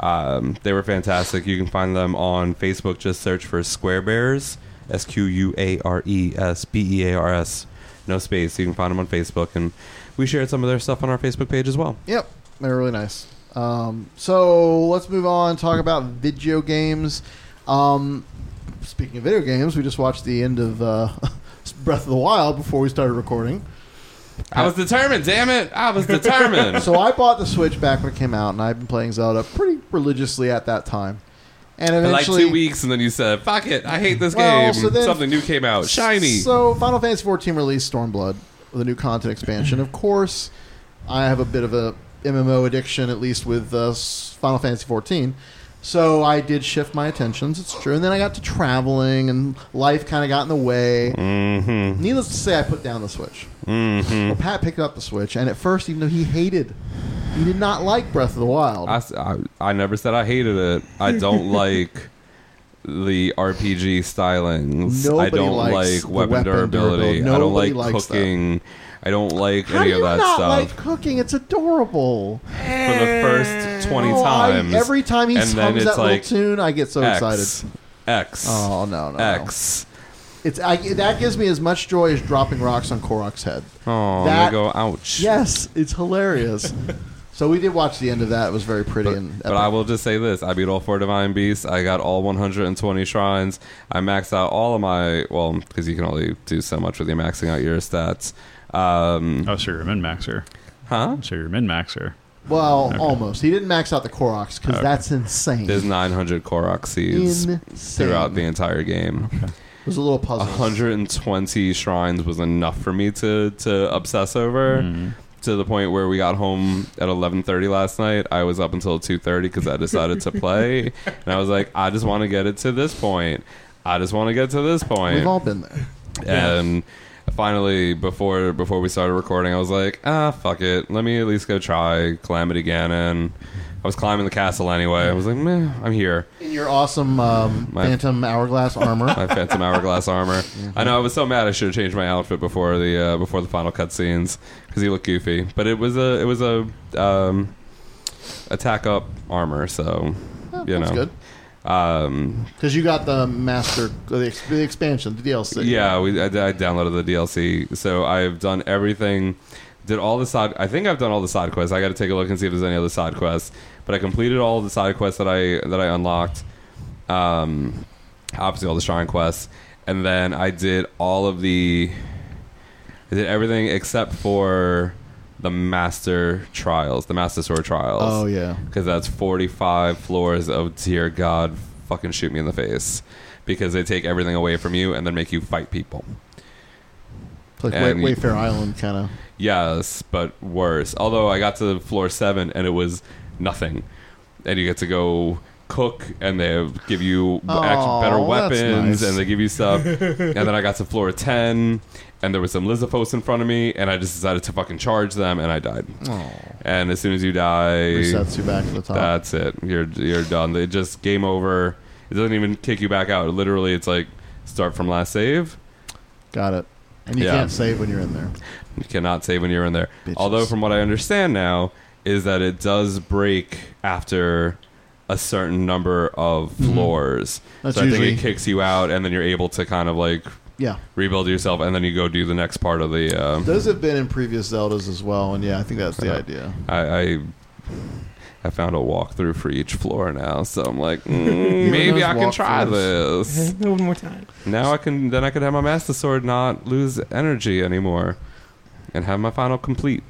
um, they were fantastic you can find them on facebook just search for square bears s-q-u-a-r-e-s-b-e-a-r-s no space you can find them on facebook and we shared some of their stuff on our facebook page as well Yep, they're really nice. Um, so let's move on. Talk about video games. Um, speaking of video games, we just watched the end of uh, Breath of the Wild before we started recording. I was determined damn it i was determined so I bought the Switch back when it came out, and I've been playing Zelda pretty religiously at that time. And For like eventually, two weeks, and then you said, "Fuck it, I hate this Well, game." so then- Something new came out, shiny. So Final Fantasy XIV released Stormblood with a new content expansion. Of course, I have a bit of a MMO addiction, at least with uh, s- Final Fantasy XIV. So I did shift my attentions. It's true, and then I got to traveling, and life kind of got in the way. Mm-hmm. Needless to say, I put down the Switch. Mm-hmm. Well, Pat picked up the Switch, and at first, even though he hated, he did not like Breath of the Wild. I never said I hated it. I don't like the RPG stylings. I Nobody don't likes like weapon, weapon durability. durability. I don't Nobody like likes that. Cooking. I don't like How any do of you that not stuff. like cooking? It's adorable. For the first oh, twenty Oh, I- times, every time he and then hums it's that like little tune, I get so X, excited. X. Oh no, no, no. X. It's I, that gives me as much joy as dropping rocks on Korok's head. Oh, That- they go ouch. Yes, it's hilarious. so we did watch the end of that. It was very pretty But, and but I will just say this: I beat all four divine beasts. I got all 120 shrines. I maxed out all of my well, because you can only do so much with your maxing out your stats. Um, Oh, so you're a min maxer. Huh? So you're a min maxer. well, Okay. almost. He didn't max out the Koroks because Okay. that's insane. there's 900 Korok seeds Insane. throughout the entire game. It was a little puzzle. 120 shrines was enough for me to to obsess over. Mm-hmm. To the point where we got home at 11:30 last night. I was up until 2:30 because I decided to play, and I was like, I just want to get it to this point. I just want to get to this point. We've all been there. And finally, before before we started recording, I was like, ah, fuck it. Let me at least go try Calamity Ganon. I was climbing the castle anyway. I was like, meh, I'm here. In your awesome um, My- Phantom Hourglass armor. My Phantom Hourglass armor. I know I was so mad I should have changed my outfit before the uh, before the final cutscenes because he looked goofy. But it was a it was a um, attack up armor, so Oh, you know. good. Um, Because you got the master, the, ex- the expansion, the DLC. Yeah, we I, I downloaded the DLC, so I've done everything. Did all the side? I think I've done all the side quests. I got to take a look and see if there's any other side quests. But I completed all the side quests that I that I unlocked. Um, obviously all the shrine quests, and then I did all of the. I did everything except for the Master Trials, the Master Sword Trials. Oh, yeah. because that's forty five floors of dear God, fucking shoot me in the face, because they take everything away from you and then make you fight people. It's like And- Way- Wayfair Island kind of. Yes, but worse. Although I got to floor seven and it was nothing, and you get to go cook and they give you better weapons nice. and they give you stuff. and then I got to floor ten and there was some Lizalfos in front of me and I just decided to fucking charge them and I died. And as soon as you die, Resets you back to the top. That's it. You're you're done. They just game over. It doesn't even kick you back out. Literally, it's like start from last save. Got it. And you Yeah. can't save when you're in there. You cannot save when you're in there. Bitches. Although, from what I understand now, is that it does break after a certain number of Mhm. floors. That's so I think usually- it kicks you out, and then you're able to kind of like Yeah. rebuild yourself, and then you go do the next part of the. Uh, Those have been in previous Zeldas as well, and yeah, I think that's the Yeah. idea. I, I I found a walkthrough for each floor now, so I'm like, mm, maybe I can try this. One more time. Now I can then I could have my master sword not lose energy anymore, and have my final complete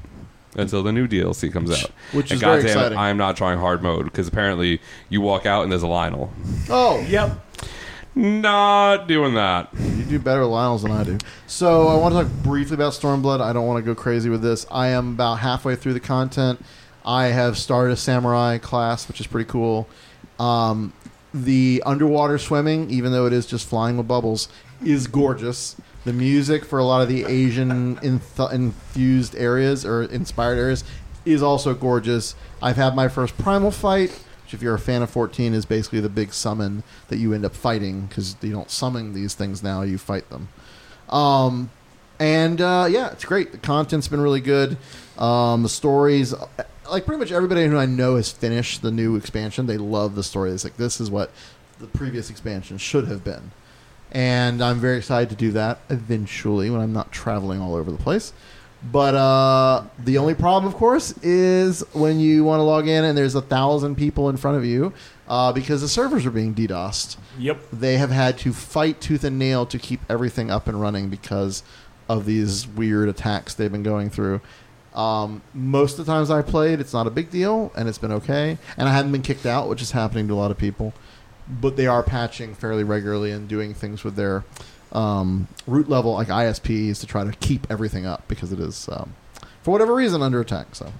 until the new DLC comes out. Which and is very goddamn it, exciting. I am not trying hard mode because apparently you walk out and there's a Lynel. Oh, Yep. Not doing that. You do better Lynels than I do. So I want to talk briefly about Stormblood. I don't want to go crazy with this. I am about halfway through the content. I have started a samurai class, which is pretty cool. Um, the underwater swimming, even though it is just flying with bubbles, is gorgeous. The music for a lot of the Asian enth- infused areas or inspired areas is also gorgeous. I've had my first primal fight, if you're a fan of 14, is basically the big summon that you end up fighting because you don't summon these things now; you fight them. Um, and uh, yeah, it's great. The content's been really good. Um, the stories, like pretty much everybody who I know has finished the new expansion. They love the story. It's like this is what the previous expansion should have been, and I'm very excited to do that eventually when I'm not traveling all over the place. But uh, the only problem, of course, is when you want to log in and there's a thousand people in front of you uh, because the servers are being DDoSed Yep. they have had to fight tooth and nail to keep everything up and running because of these weird attacks they've been going through. Um, most of the times I played, it's not a big deal and it's been okay. And I haven't been kicked out, which is happening to a lot of people. But they are patching fairly regularly and doing things with their um, root level, like ISPs, to try to keep everything up because it is, um, for whatever reason, under attack. So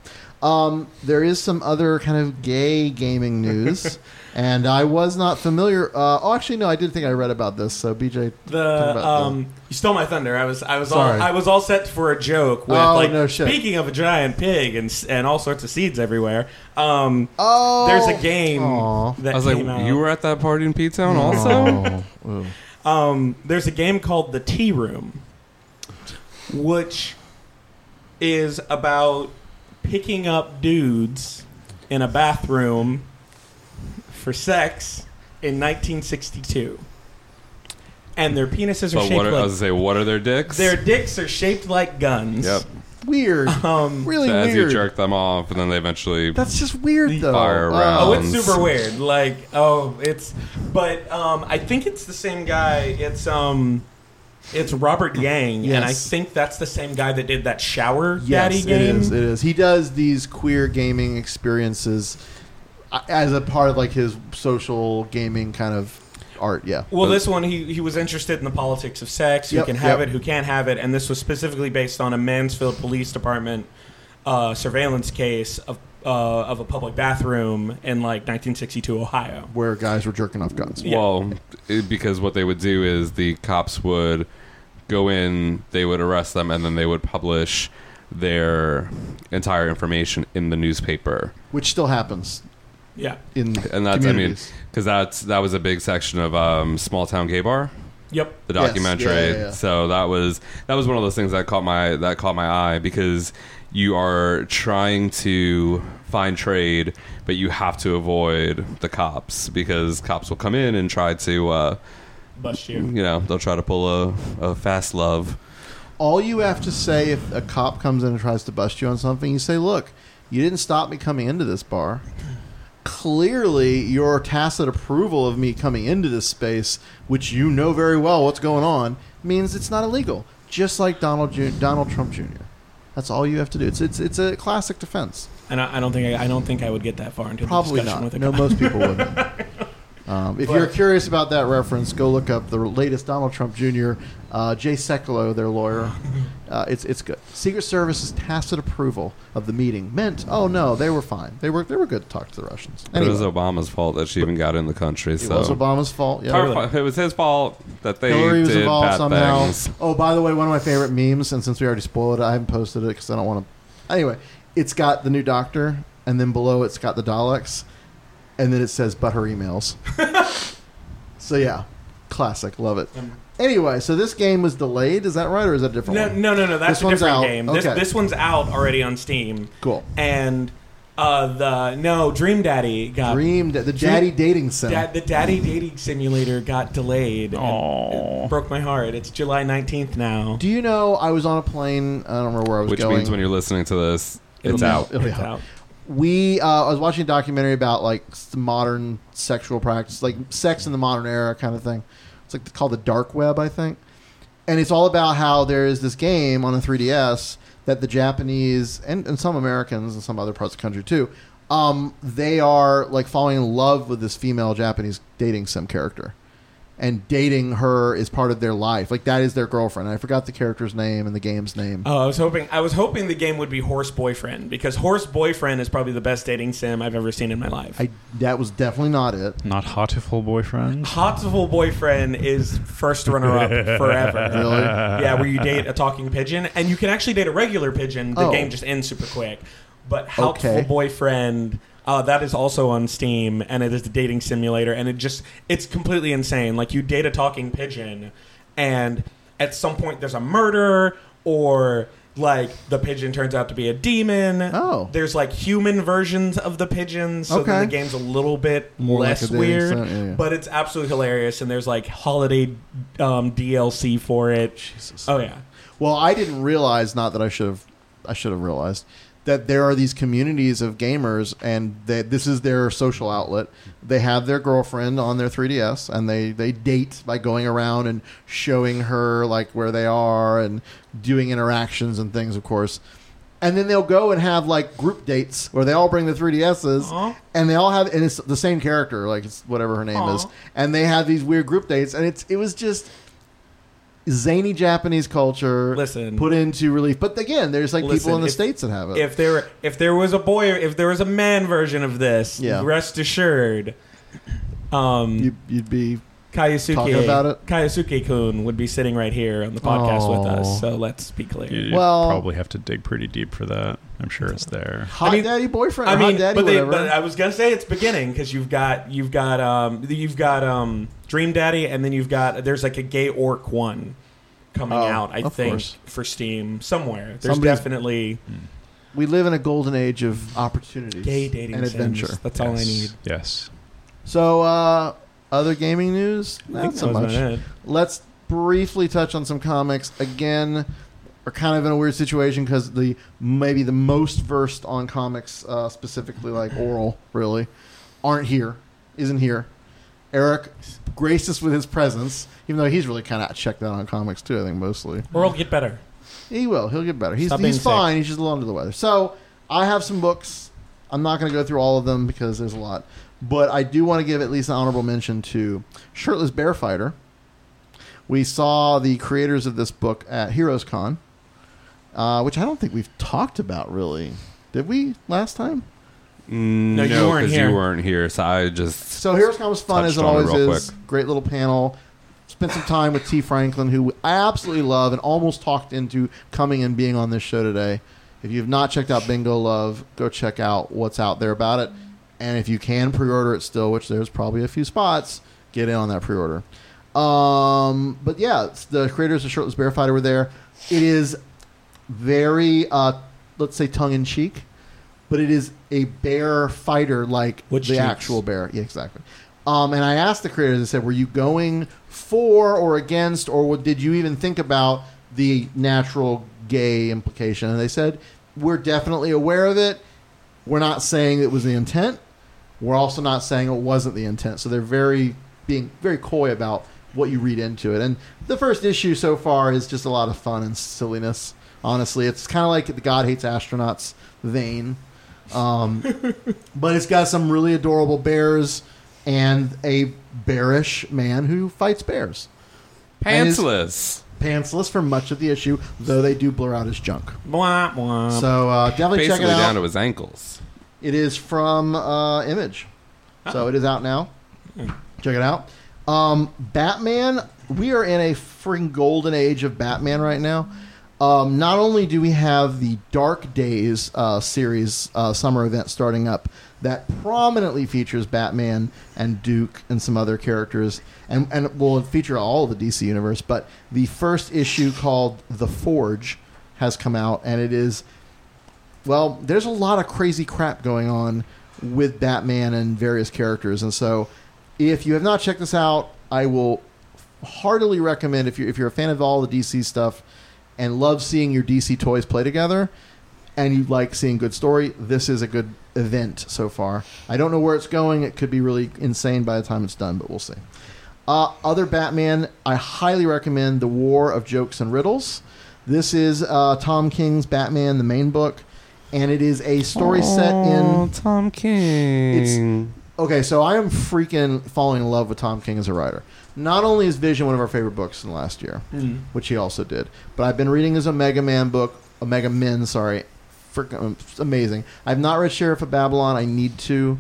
um, there is some other kind of gay gaming news. And I was not familiar. Uh, oh, actually, no, I did think I read about this. So, BJ, The about um, you stole my thunder. I was I was Sorry. all I was all set for a joke with Oh, like no shit. speaking of a giant pig and and all sorts of seeds everywhere. Um, Oh, there's a game Aw. that I was like, out. you were at that party in P Town also. Um, there's a game called The Tea Room, which is about picking up dudes in a bathroom for sex in 1962. And their penises are But shaped what are, I like was gonna say, what are their dicks? their dicks are shaped like guns. Yep. Weird. Um, really So as you jerk them off, and then they eventually That's just weird, though. Fire Oh. around. Oh, it's super weird. Like, oh, it's, but um, I think it's the same guy. It's um, it's Robert Yang, and I think that's the same guy that did that shower Yes, daddy game. is. It is. He does these queer gaming experiences uh, as a part of like his social gaming kind of art. Yeah. Well, this one he he was interested in the politics of sex, who Yep, can have yep. it, who can't have it, and this was specifically based on a Mansfield Police Department uh, surveillance case of uh, of a public bathroom in like 1962 Ohio. where guys were jerking off guns. Yeah. Well, it, because what they would do is the cops would go in, they would arrest them, and then they would publish their entire information in the newspaper. Which still happens Yeah. in And that's, I mean, communities. because that's that was a big section of um, Small Town Gay Bar, Yep. the Yes, documentary. yeah, yeah, yeah. So that was that was one of those things that caught my that caught my eye because you are trying to find trade, but you have to avoid the cops because cops will come in and try to. Uh, Bust you. you know they'll try to pull a, a fast love All you have to say if a cop comes in and tries to bust you on something, you say, "Look, you didn't stop me coming into this bar. Clearly, your tacit approval of me coming into this space, which you know very well what's going on, means it's not illegal." Just like Donald Ju- Donald Trump Jr. That's all you have to do. It's it's it's a classic defense. And I, I don't think I, I don't think I would get that far into Probably the discussion not. with a No, guy. most people wouldn't. Um, if But- you're curious about that reference, go look up the latest Donald Trump Jr. Uh, Jay Sekulow, their lawyer. Uh, it's it's good. Secret Service's tacit approval of the meeting meant, oh no, they were fine. They were they were good to talk to the Russians. It was Obama's fault that she even got in the country. So it so was Obama's fault. Yeah, Our it was his fault that they Hillary was did involved bad somehow. things. Oh, by the way, one of my favorite memes, and since we already spoiled it, I haven't posted it because I don't want to. Anyway, it's got the new Doctor, and then below it's got the Daleks, and then it says "but her emails." so yeah, classic, love it. Anyway, so this game was delayed. Is that right, or is that a different No, one? no, no, no. That's This a one's different out. game. This, Okay. this one's out already on Steam. Cool. And uh, the no Dream Daddy got Dream, the Dream- daddy dating sim. Da- the Daddy Dating Simulator got delayed. and It broke my heart. It's July nineteenth now. Do you know I was on a plane? I don't remember where I was Which going. means when you're listening to this, It'll it's be- out. It'll be It's out. out. We uh, I was watching a documentary about like modern sexual practice, like sex in the modern era kind of thing. It's like called the dark web, I think, and it's all about how there is this game on the 3DS that the Japanese and, and some Americans and some other parts of the country too, um, they are like falling in love with this female Japanese dating sim character. And dating her is part of their life. Like that is their girlfriend. I forgot the character's name and the game's name. Oh, I was hoping I was hoping the game would be Horse Boyfriend because Horse Boyfriend is probably the best dating sim I've ever seen in my life. I that was definitely not it. Not Hatoful Boyfriend. Hatoful Boyfriend is first runner up forever. Really? Yeah, where you date a talking pigeon, and you can actually date a regular pigeon. The Oh. game just ends super quick. But Helpful Okay. Boyfriend, uh, that is also on Steam, and it is the dating simulator, and it just it's completely insane. Like you date a talking pigeon, and at some point there's a murder, or like the pigeon turns out to be a demon. Oh. there's like human versions of the pigeons, so then the game's a little bit More less dating weird, yeah, yeah. but it's absolutely hilarious. And there's like holiday um, DLC for it. Jesus. Oh yeah. Well, I didn't realize. Not that I should have. I should have realized that there are these communities of gamers, and that this is their social outlet. They have their girlfriend on their 3ds, and they they date by going around and showing her like where they are and doing interactions and things, of course. And then they'll go and have like group dates where they all bring the 3DSs Aw. and they all have and it's the same character, like it's whatever her name is. And they have these weird group dates and it's it was just zany Japanese culture Listen. put into relief. But again, there's like Listen, people in the if- states that have it. If there if there was a boy if there was a man version of this, Yeah. rest assured, um, you, you'd be Kayasuke talking about it? Kayasuke Kun would be sitting right here on the podcast with us. So let's be clear. You Well- probably have to dig pretty deep for that. I'm sure it's there. hot mean- daddy boyfriend. I mean, hot daddy but, they, whatever. but I was gonna say it's beginning because you've got you've got um you've got um Dream Daddy and then you've got there's like a gay orc one coming Oh, out I of think course. for Steam somewhere. There's Somebody's- definitely we live in a golden age of opportunities, gay dating and sims. adventure. That's all I need. Yes. So, uh, other gaming news? Not so much. Let's briefly touch on some comics. Again, we're kind of in a weird situation because the maybe the most versed on comics, uh, specifically like oral, really, aren't here. Isn't here. Eric graced us with his presence, even though he's really kind of checked out on comics too. I think mostly. Oral get better. He will. He'll get better. He's Stop being he's sick. fine. He's just a little under the weather. So I have some books. I'm not going to go through all of them because there's a lot, but I do want to give at least an honorable mention to Shirtless Bear Fighter. We saw the creators of this book at Heroes Con, uh, which I don't think we've talked about really. Did we last time? No, you weren't because here. you weren't here. So I just So Heroes Con was fun as Touched it on it always real is. quick. Great little panel. Spent some time with Tee Franklin, who I absolutely love and almost talked into coming and being on this show today. If you have not checked out Bingo Love, go check out what's out there about it. And if you can pre-order it still, which there's probably a few spots, get in on that pre-order. Um, but yeah, the creators of Shirtless Bear Fighter were there. It is very, uh, let's say, tongue in cheek, but it is a bear fighter like Which the cheeks? actual bear. Yeah, exactly. Um, and I asked the creators, I said, were you going for or against, or what- did you even think about the natural gay implication? And they said, we're definitely aware of it. We're not saying it was the intent. We're also not saying it wasn't the intent. So they're very being very coy about what you read into it. And the first issue so far is just a lot of fun and silliness Honestly, it's kind of like the God hates astronauts vein, um, but it's got some really adorable bears and a bearish man who fights bears. And Pantsless. Pantsless for much of the issue, though they do blur out his junk. Blah, blah. So uh, definitely check it out. down to his ankles. It is from uh, Image, so it is out now. Check it out. Um, Batman. We are in a freaking golden age of Batman right now. Um, not only do we have the Dark Days uh, series uh, summer event starting up that prominently features Batman and Duke and some other characters, and and will feature all of the DC universe. But the first issue called The Forge has come out, and it is well, there's a lot of crazy crap going on with Batman and various characters, and so if you have not checked this out, I will heartily recommend if you're if you're a fan of all the DC stuff and love seeing your DC toys play together, and you like seeing good story, this is a good event so far. I don't know where it's going; it could be really insane by the time it's done, but we'll see. Uh, other Batman, I highly recommend The War of Jokes and Riddles. This is uh, Tom King's Batman, the main book, and it is a story set in. Tom King. Okay, so I am freaking falling in love with Tom King as a writer. Not only is Vision one of our favorite books in the last year, Mhm. which he also did, but I've been reading his Omega Man book, Omega Men, sorry, freaking it's amazing. I've not read Sheriff of Babylon. I need to.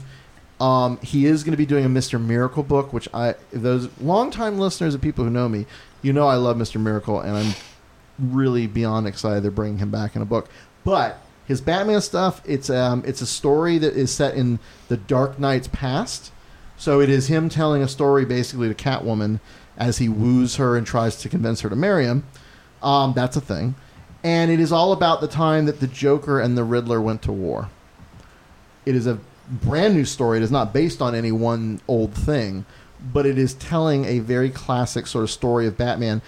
Um, he is going to be doing a Mister Miracle book, which I those longtime listeners and people who know me, you know I love Mister Miracle, and I'm really beyond excited they're bringing him back in a book. But his Batman stuff, it's um, it's a story that is set in the Dark Knight's past. So it is him telling a story basically to Catwoman as he woos her and tries to convince her to marry him. Um, that's a thing. And it is all about the time that the Joker and the Riddler went to war. It is a brand new story. It is not based on any one old thing, but it is telling a very classic sort of story of Batman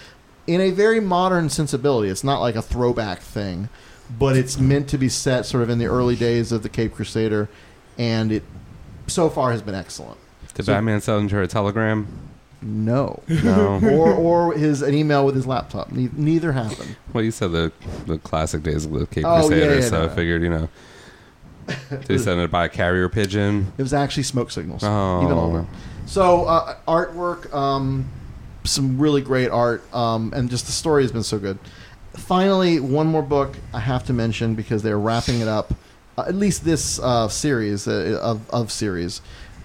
in a very modern sensibility. It's not like a throwback thing, but it's meant to be set sort of in the early days of the Cape Crusader, and it so far has been excellent. Did So- Batman send her a telegram? No, No. or or his an email with his laptop. Ne- neither happened. Well, you said the the classic days of the Cape Oh, yeah, Crusader, yeah, so no, I no. figured, you know. He send it by a carrier pigeon? It was actually smoke signals. Oh. Even older. So uh, artwork, um, some really great art, um, and just the story has been so good. Finally, one more book I have to mention because they're wrapping it up. Uh, at least this uh, series uh, of of series,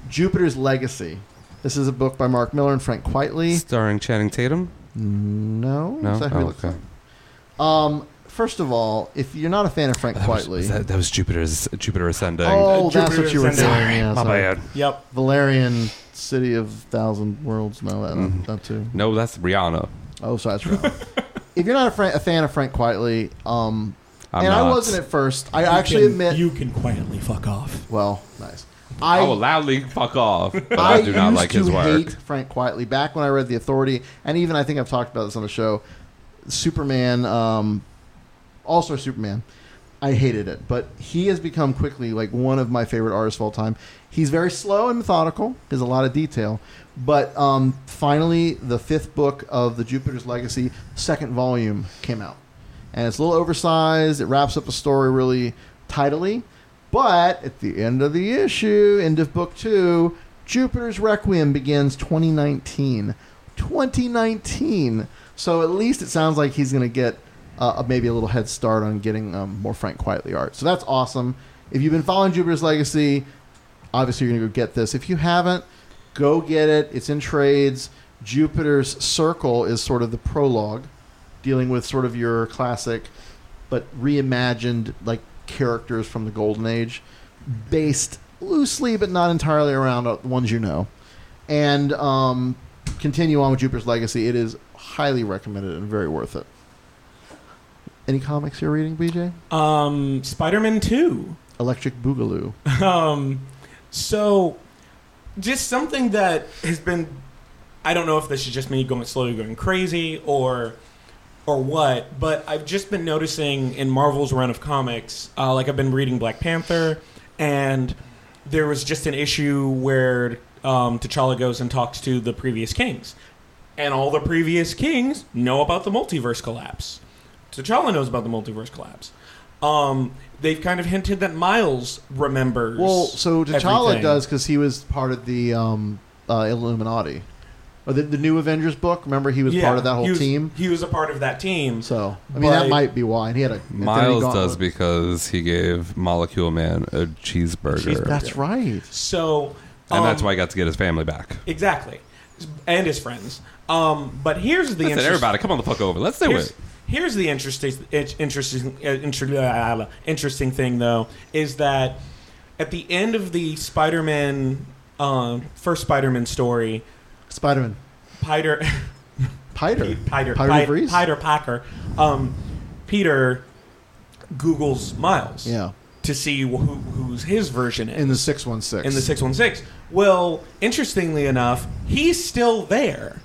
Jupiter's Legacy. This is a book by Mark Millar and Frank Quitely. Starring Channing Tatum? No, No? Is that who he Oh, looks okay. like? Um, first of all, if you're not a fan of Frank That Quitely, was that, that was Jupiter's Jupiter Ascending. oh, that's Jupiter what you were doing. Yeah, My sorry. bad. Yep. Valerian City of Thousand Worlds. No, that, Mhm. that too. No, that's Rihanna. Oh, sorry, that's wrong. if you're not a, fran- a fan of Frank Quitely, um, I'm and I wasn't at first. I You actually can- admit. you can quietly fuck off. well, nice. I, I will loudly fuck off, but I, do not used like his to work. hate Frank Quitely back when I read The Authority, and even I think I've talked about this on the show. Superman, um, All Star Superman. I hated it, but he has become quickly like one of my favorite artists of all time. He's very slow and methodical. There's a lot of detail, but um, finally, the fifth book of the Jupiter's Legacy second volume came out, and it's a little oversized. It wraps up a story really tidily, but at the end of the issue, end of book two, Jupiter's Requiem begins 2019. 2019. So at least it sounds like he's going to get uh, maybe a little head start on getting um, more Frank Quitely art. So that's awesome. If you've been following Jupiter's Legacy, obviously you're going to go get this. If you haven't, go get it. It's in trades. Jupiter's Circle is sort of the prologue, dealing with sort of your classic, but reimagined like characters from the Golden Age, based loosely but not entirely around uh, the ones you know. And um, continue on with Jupiter's Legacy. It is highly recommended and very worth it. Any comics you're reading, BJ? Um, Spider-Man Two. Electric Boogaloo. Um, so just something that has been I don't know if this is just me going slowly going crazy or or what, but I've just been noticing in Marvel's run of comics, uh, like I've been reading Black Panther, and there was just an issue where um, T'Challa goes and talks to the previous kings, and all the previous kings know about the multiverse collapse. T'Challa knows about the multiverse collapse. Um, they've kind of hinted that Miles remembers. Well, so T'Challa everything. does because he was part of the um, uh, Illuminati, or the, the new Avengers book. Remember, he was Yeah, part of that whole he was- team. He was a part of that team. So I mean, that But- might be why. And he had a Infinity Miles Gauntlet. does because he gave Molecule Man a cheeseburger. That's right. So, and that's um, why he got to get his family back. Exactly, and his friends. Um, but here's the Listen, interest- everybody, come on the fuck over. Let's do here's, it. Here's the interesting, it- interesting, uh, inter- uh, interesting thing, though, is that at the end of the Spider-Man, um, first Spider-Man story, Spider-Man, Peter, Piter, Peter, Piter Peter, Vries? Peter Packer, um, Peter Google's Miles, Yeah. to see who, who's his version is in the six one six. in the 616. Well, interestingly enough, he's still there.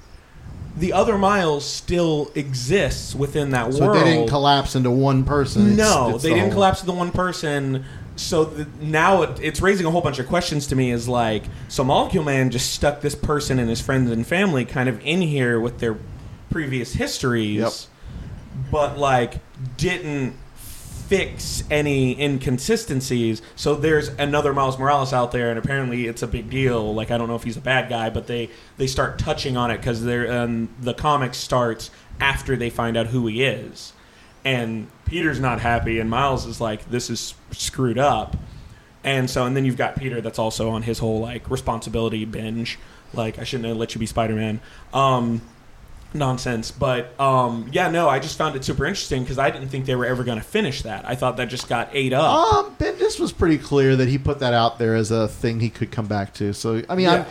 The other Miles still exists within that So world. So they didn't collapse into one person. It's- no, it's they the didn't whole- collapse to the one person. So the, now it, it's raising a whole bunch of questions to me. Is like, so Molecule Man just stuck this person and his friends and family kind of in here with their previous histories, Yep. but like didn't fix any inconsistencies. So there's another Miles Morales out there, and apparently it's a big deal. Like I don't know if he's a bad guy, but they they start touching on it because they're um, the comic starts after they find out who he is, and Peter's not happy, and Miles is like, "This is screwed up." And so, and then you've got Peter that's also on his whole like responsibility binge. Like, I shouldn't have let you be Spider Man. Um, nonsense. But um, yeah, no, I just found it super interesting because I didn't think they were ever going to finish that. I thought that just got ate up. Um, Bendis was pretty clear that he put that out there as a thing he could come back to. So I mean, Yeah.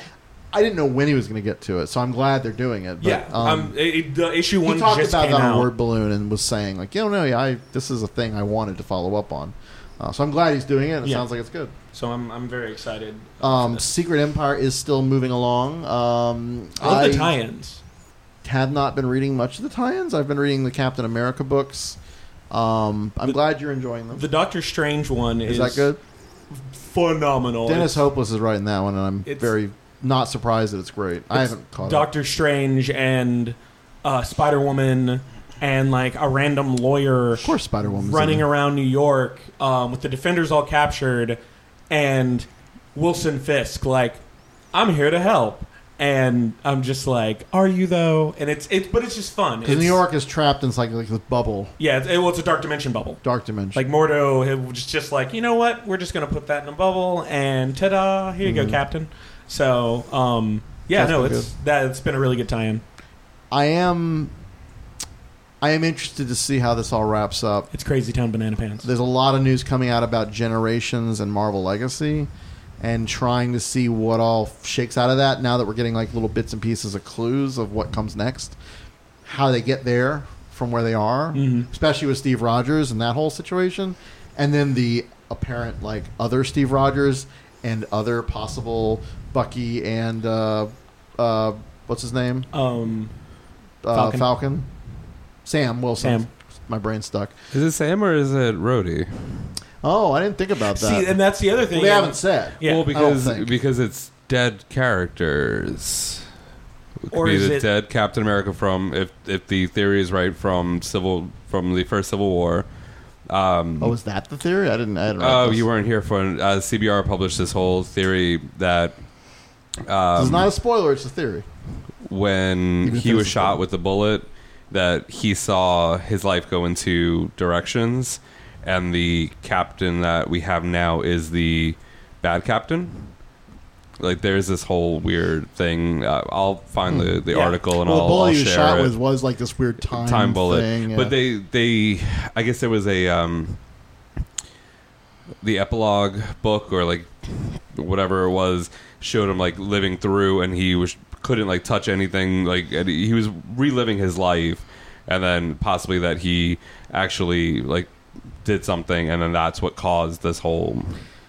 I'm, didn't know when he was going to get to it, so I'm glad they're doing it. But, yeah, um, um, it, the issue one he talked just about came that on out. Word Balloon and was saying like, you know, no, yeah, I, this is a thing I wanted to follow up on. Uh, so I'm glad he's doing it. It Yeah. sounds like it's good. So I'm, I'm very excited. Um, Secret Empire is still moving along. Um, I love the tie-ins. have not been reading much of the tie-ins. I've been reading the Captain America books. Um, I'm glad you're enjoying them. The Doctor Strange one is, Is that good? Phenomenal. Dennis It's- Hopeless is writing that one, and I'm It's- very not surprised that it's great. I haven't caught up. Doctor Strange and uh, Spider Woman and like a random lawyer, of course, Spider Woman running around New York um, with the Defenders all captured, and Wilson Fisk like, "I'm here to help," and I'm just like, "Are you though?" And it's it's but it's just fun. Because New York is trapped in like, like this bubble, yeah, it's, it, well, it's a dark dimension bubble. dark dimension. Like Mordo was just like, you know what? We're just gonna put that in a bubble, and ta-da! Here you go, Captain. So, um, yeah, That's no, been it's that. It's been a really good tie-in. I am, I am interested to see how this all wraps up. It's Crazy Town Banana Pants. There's a lot of news coming out about Generations and Marvel Legacy, and trying to see what all shakes out of that. Now that we're getting like little bits and pieces of clues of what comes next, how they get there from where they are, Mhm. especially with Steve Rogers and that whole situation, and then the apparent like other Steve Rogers and other possible Bucky and uh, uh, what's his name? Um, uh, Falcon. Falcon. Sam Wilson. Sam. My brain stuck. Is it Sam or is it Rhodey? Oh, I didn't think about that. See, and that's the other thing. Well, they haven't said. Yeah. Well, because think. because it's dead characters. It could Or be is the it- dead Captain America from if if the theory is right from civil from the first Civil War. Um, oh, is that the theory? I didn't. I didn't. Oh, read this. you weren't here for. Uh, CBR published this whole theory that um, This is not a spoiler. It's a theory. when he was shot with the bullet, that he saw his life go in two directions, and the captain that we have now is the bad captain. Like, there's this whole weird thing. Uh, I'll find the, the Yeah. article and well, I'll, the bullet I'll he was share shot it with was like this weird time, time bullet. thing. yeah. But they they I guess there was a um the epilogue book or like whatever it was showed him like living through and he was couldn't like touch anything like and he was reliving his life and then possibly that he actually like did something and then that's what caused this whole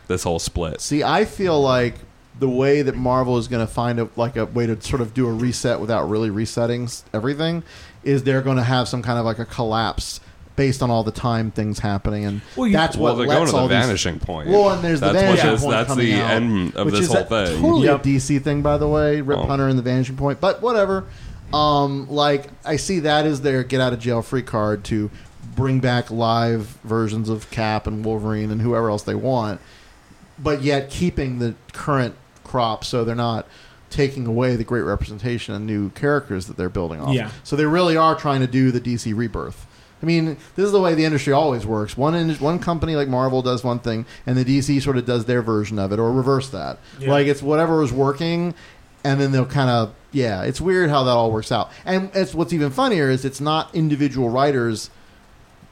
this whole split. See, I feel like the way that Marvel is going to find a like a way to sort of do a reset without really resetting everything is they're going to have some kind of like a collapse based on all the time things happening, and Well, you- that's well, what they're lets going to the all these- vanishing point. Well, and there's that's the what vanishing this- point That's the out, end of this is whole a- thing. Totally Yep. a DC thing, by the way. Rip Oh. Hunter and the vanishing point, but whatever. Um, like I see that as their get out of jail free card to bring back live versions of Cap and Wolverine and whoever else they want, but yet keeping the current crop so they're not taking away the great representation and new characters that they're building off. Yeah. So they really are trying to do the DC rebirth. I mean, this is the way the industry always works. One in, one company like Marvel does one thing, and the DC sort of does their version of it, or reverse that. Yeah. Like it's whatever is working, and then they'll kind of yeah. It's weird how that all works out. And it's what's even funnier is it's not individual writers.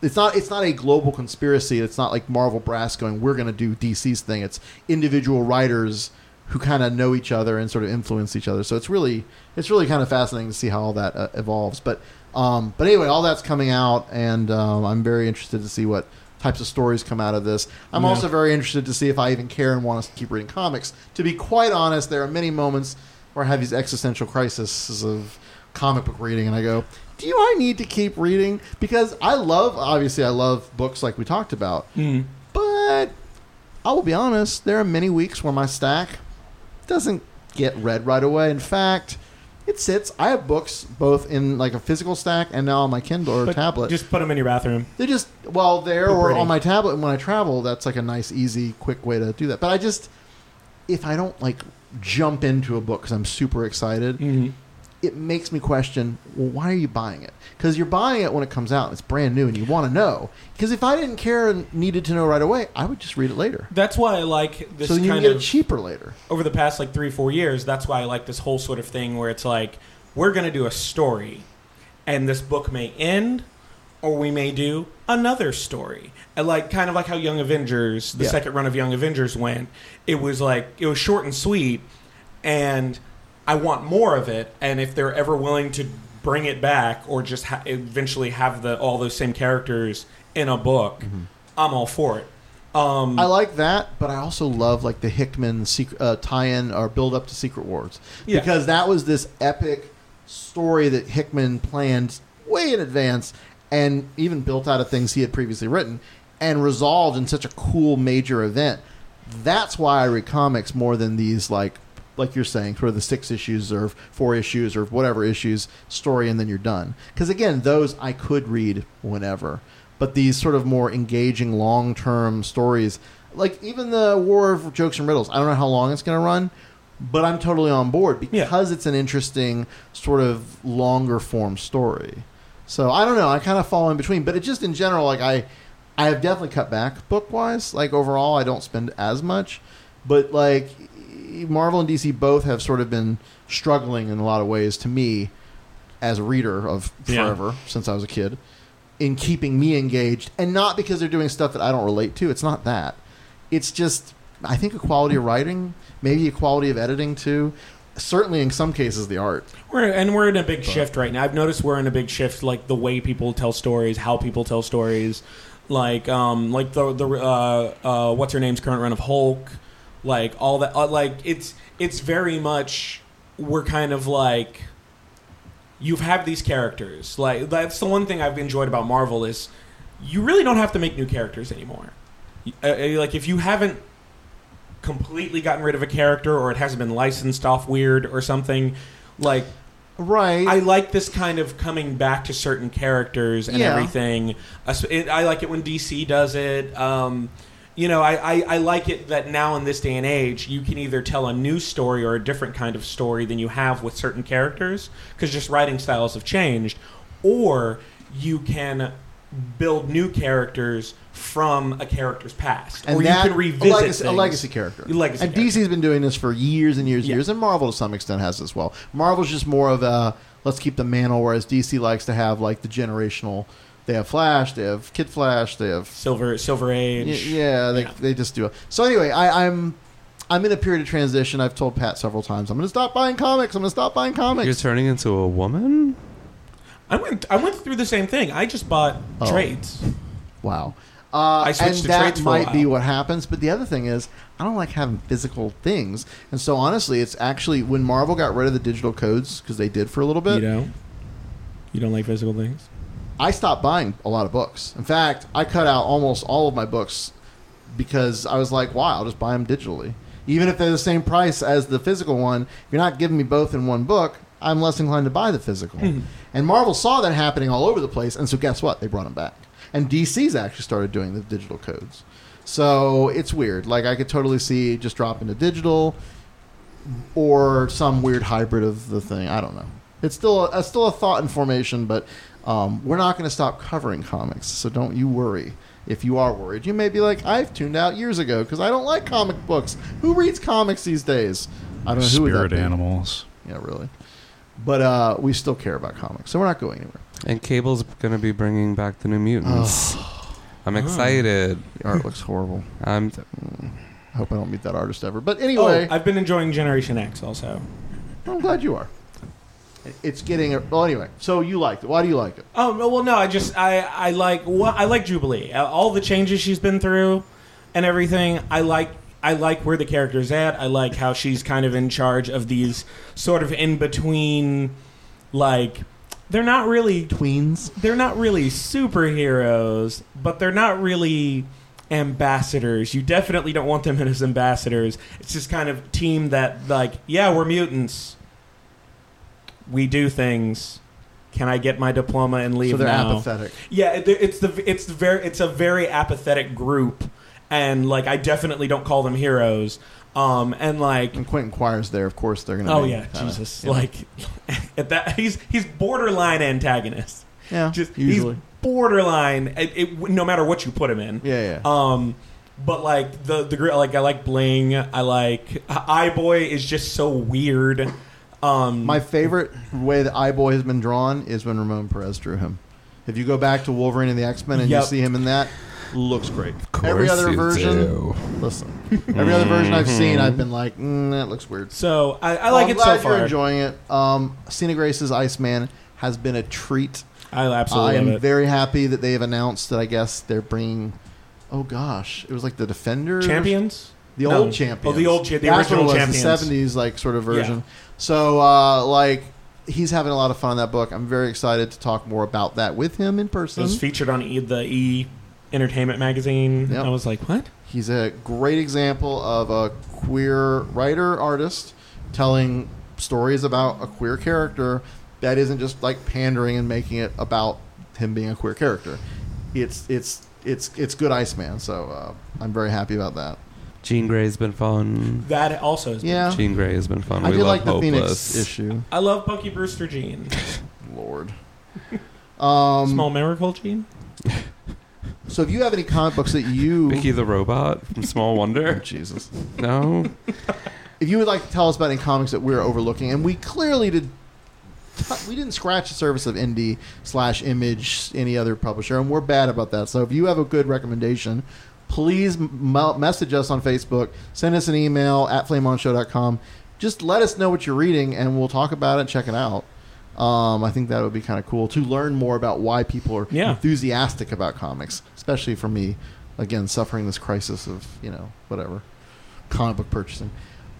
It's not. It's not a global conspiracy. It's not like Marvel brass going, "We're going to do DC's thing." It's individual writers who kind of know each other and sort of influence each other. So it's really, it's really kind of fascinating to see how all that uh, evolves. But, um, but anyway, all that's coming out, and um, I'm very interested to see what types of stories come out of this. I'm Yeah. also very interested to see if I even care and want to keep reading comics. To be quite honest, there are many moments where I have these existential crises of comic book reading, and I go, "Do I need to keep reading?" Because I love, obviously, I love books like we talked about, Mm. but I will be honest, there are many weeks where my stack doesn't get read right away. In fact, it sits. I have books both in like a physical stack and now on my Kindle or But tablet. Just put them in your bathroom. They're just well there They're or pretty. on my tablet. And when I travel, that's like a nice, easy, quick way to do that. But I just if I don't like jump into a book because I'm super excited, Mhm. It makes me question, well, why are you buying it? Because you're buying it when it comes out, and it's brand new, and you want to know. Because if I didn't care and needed to know right away, I would just read it later. That's why I like this so you can kind get of it cheaper later. over the past like three four years. That's why I like this whole sort of thing where it's like we're gonna do a story, and this book may end, or we may do another story. And like kind of like how Young Avengers, the Yeah. second run of Young Avengers went. It was like it was short and sweet, and I want more of it. And if they're ever willing to bring it back, or just ha- eventually have the all those same characters in a book, I'm all for it. Um, I like that, but I also love like the Hickman secret, uh, tie-in or build up to Secret Wars Yeah. because that was this epic story that Hickman planned way in advance and even built out of things he had previously written and resolved in such a cool major event. That's why I read comics more than these like like you're saying, sort of the six issues or four issues or whatever issues story, and then you're done. Because again, those I could read whenever, but these sort of more engaging, long term stories, like even the War of Jokes and Riddles, I don't know how long it's going to run, but I'm totally on board because it's an interesting sort of longer form story. So I don't know. I kind of fall in between, but it just in general, like I, I have definitely cut back book wise. Like overall, I don't spend as much, but like Marvel and DC both have sort of been struggling in a lot of ways to me as a reader of Yeah. forever since I was a kid in keeping me engaged and not because they're doing stuff that I don't relate to. It's not that. It's just I think a quality of writing, maybe a quality of editing too. Certainly in some cases the art. We're and we're in a big shift right now. I've noticed we're in a big shift, like the way people tell stories, how people tell stories, like um, like the the uh, uh, what's her name's current run of Hulk, like all that. Uh, like it's it's very much we're kind of like you've had these characters. Like that's the one thing I've enjoyed about Marvel is you really don't have to make new characters anymore. Uh, uh, like if you haven't completely gotten rid of a character or it hasn't been licensed off weird or something like right i like this kind of coming back to certain characters and Yeah. everything i like it when dc does it um, you know I, I, I like it that now in this day and age you can either tell a new story or a different kind of story than you have with certain characters because just writing styles have changed or you can build new characters from a character's past or that- you can revisit a legacy, a legacy character. Legacy and character. DC's been doing this for years and years and Yeah. years, and Marvel to some extent has as well. Marvel's just more of a let's keep the mantle, whereas DC likes to have like the generational. They have Flash, they have Kid Flash, they have silver Silver Age. Y- Yeah, they, they just do it. So anyway, I, I'm I'm in a period of transition. I've told Pat several times I'm going to stop buying comics. I'm going to stop buying comics. You're turning into a woman? I went I went through the same thing. I just bought Oh. trades. Wow. Uh, I switched and to that trades for a might be what happens. But the other thing is, I don't like having physical things. And so honestly, it's actually when Marvel got rid of the digital codes because they did for a little bit. You don't? You don't like physical things? I stopped buying a lot of books. In fact, I cut out almost all of my books because I was like, "Why? I'll just buy them digitally, even if they're the same price as the physical one. If you're not giving me both in one book, I'm less inclined to buy the physical." Mhm. And Marvel saw that happening all over the place, and so guess what? They brought them back. and DC's actually started doing the digital codes. So it's weird. Like I could totally see just dropping to digital, or some weird hybrid of the thing. I don't know. It's still a, still a thought in formation, but um, we're not going to stop covering comics. So don't you worry. If you are worried, you may be like, I've tuned out years ago because I don't like comic books. Who reads comics these days? I don't know who would that Spirit be? animals. Yeah, really. But uh, we still care about comics, so we're not going anywhere. And Cable's going to be bringing back the New Mutants. I'm excited. The art looks horrible. I'm. I hope I don't meet that artist ever. But anyway, Oh, I've been enjoying Generation X also. I'm glad you are. It's getting well. Anyway, so you liked it. Why do you like it? Oh no, well, no, I just I I like what I like Jubilee. Uh, All the changes she's been through, and everything. I like I like where the character's at. I like how she's kind of in charge of these sort of in between, like they're not really tweens. They're not really superheroes, but they're not really ambassadors. You definitely don't want them as ambassadors. It's just kind of team that like, yeah, we're mutants. We do things. Can I get my diploma and leave So they're now? apathetic. Yeah, it, it's the it's the very it's a very apathetic group, and like I definitely don't call them heroes. Um, and like And Quentin Quire's there, of course, they're to. Oh yeah, Jesus! Like at that, he's he's borderline antagonist. Yeah, just usually. he's borderline. It, it, no matter what you put him in. Yeah, yeah. Um, but like the the like I like Bling. I like Eye-Boy is just so weird. Um, My favorite way that Eye-Boy has been drawn is when Ramon Perez drew him. If you go back to Wolverine and the X Men and Yep. you see him in that, looks great. course Every other you version, do. listen. Every other version I've seen, I've been like, mm, that looks weird. so I, I Well, like I'm it glad so far. You're enjoying it. Um, Sina Grace's Iceman has been a treat. I absolutely I am love it. very happy that they have announced that I guess they're bringing. Oh gosh, it was like the Defenders Champions. the No. old champions. Oh, the old cha- the That's what original it was, champions. the seventies like sort of version. Yeah. So uh, like he's having a lot of fun on that book. I'm very excited to talk more about that with him in It person. was featured on e, the E Entertainment magazine. Yep. I was like, what? He's a great example of a queer writer artist telling stories about a queer character that isn't just like pandering and making it about him being a queer character. It's it's it's it's good Iceman. So uh, I'm very happy about that. Jean Grey's been fun. That also is. Yeah, Jean Grey has been fun. I we did love like the Phoenix issue. I love Punky Brewster Jean. Lord. Um, Small miracle Jean. So if you have any comic books that you Mickey the Robot from Small Wonder. Jesus. No. if you would like to tell us about any comics that we're overlooking, and we clearly did, we didn't scratch the surface of indie slash image any other publisher, and we're bad about that. So if you have a good recommendation, please m- message us on Facebook, send us an email at flameonshow.com. Just let us know what you're reading, and we'll talk about it and check it out. Um, I think that would be kind of cool to learn more about why people are Yeah. enthusiastic about comics, especially for me, again, suffering this crisis of, you know, whatever, comic book purchasing.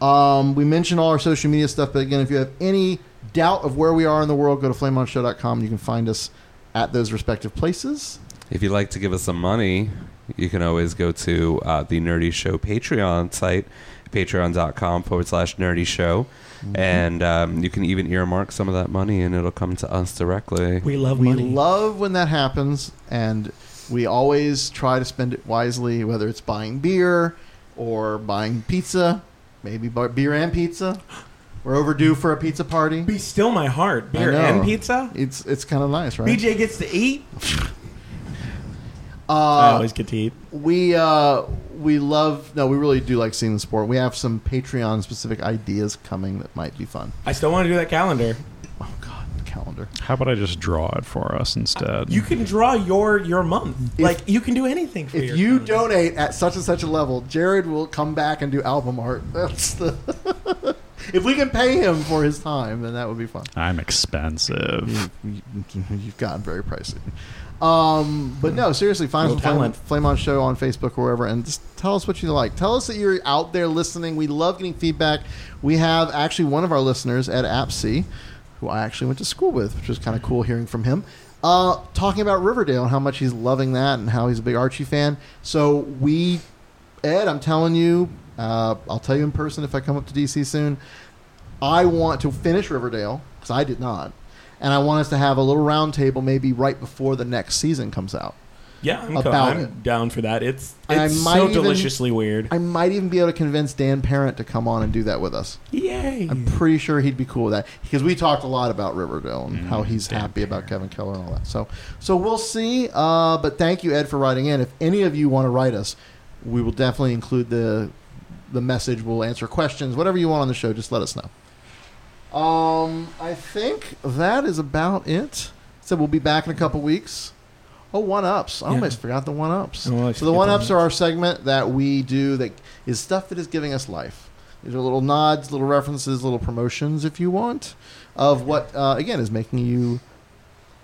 Um, we mentioned all our social media stuff, but again, if you have any doubt of where we are in the world, go to flameonshow.com. You can find us at those respective places. If you'd like to give us some money, you can always go to uh, the Nerdy Show Patreon site, patreon.com forward slash nerdy show. Mm-hmm. And um, you can even earmark some of that money and it'll come to us directly. We love We money. love when that happens, and we always try to spend it wisely, whether it's buying beer or buying pizza, maybe bu- beer and pizza. We're overdue for a pizza party. Be still my heart. Beer and pizza. It's it's kind of nice, right? BJ gets to eat. uh, I always get to eat. we uh, we love no, we really do like seeing the sport. We have some Patreon specific ideas coming that might be fun. I still want to do that calendar. Oh God, the calendar. How about I just draw it for us instead? You can draw your your month. like you can do anything for If your you donate at such and such a level, Jared will come back and do album art. That's the. if we can pay him for his time, then that would be fun. I'm expensive. You, have gotten very pricey. Um, but no, seriously, find us Flame. Flame On Show on Facebook or wherever, and just tell us what you like. Tell us that you're out there listening. We love getting feedback. We have actually one of our listeners at AppC, who I actually went to school with, which was kind of cool hearing from him, uh, talking about Riverdale and how much he's loving that and how he's a big Archie fan. So we, Ed, I'm telling you, uh, I'll tell you in person if I come up to DC soon. I want to finish Riverdale because I did not, and I want us to have a little round table maybe right before the next season comes out. Yeah, I'm, co- about I'm down for that. It's And I it's might so even- deliciously weird. I might even be able to convince Dan Parent to come on and do that with us. Yay! I'm pretty sure he'd be cool with that because we talked a lot about Riverdale and how he's happy about Kevin Keller and all that. So, so we'll see. Uh, but thank you, Ed, for writing in. If any of you want to write us, we will definitely include the the message. We'll answer questions, whatever you want on the show. Just let us know. Um, I think that is about it. So we'll be back in a couple weeks. Oh, one ups! I Yeah. almost forgot the one ups. Oh, so the one ups are our segment that we do that is stuff that is giving us life. These are little nods, little references, little promotions, if you want, of what uh, again is making you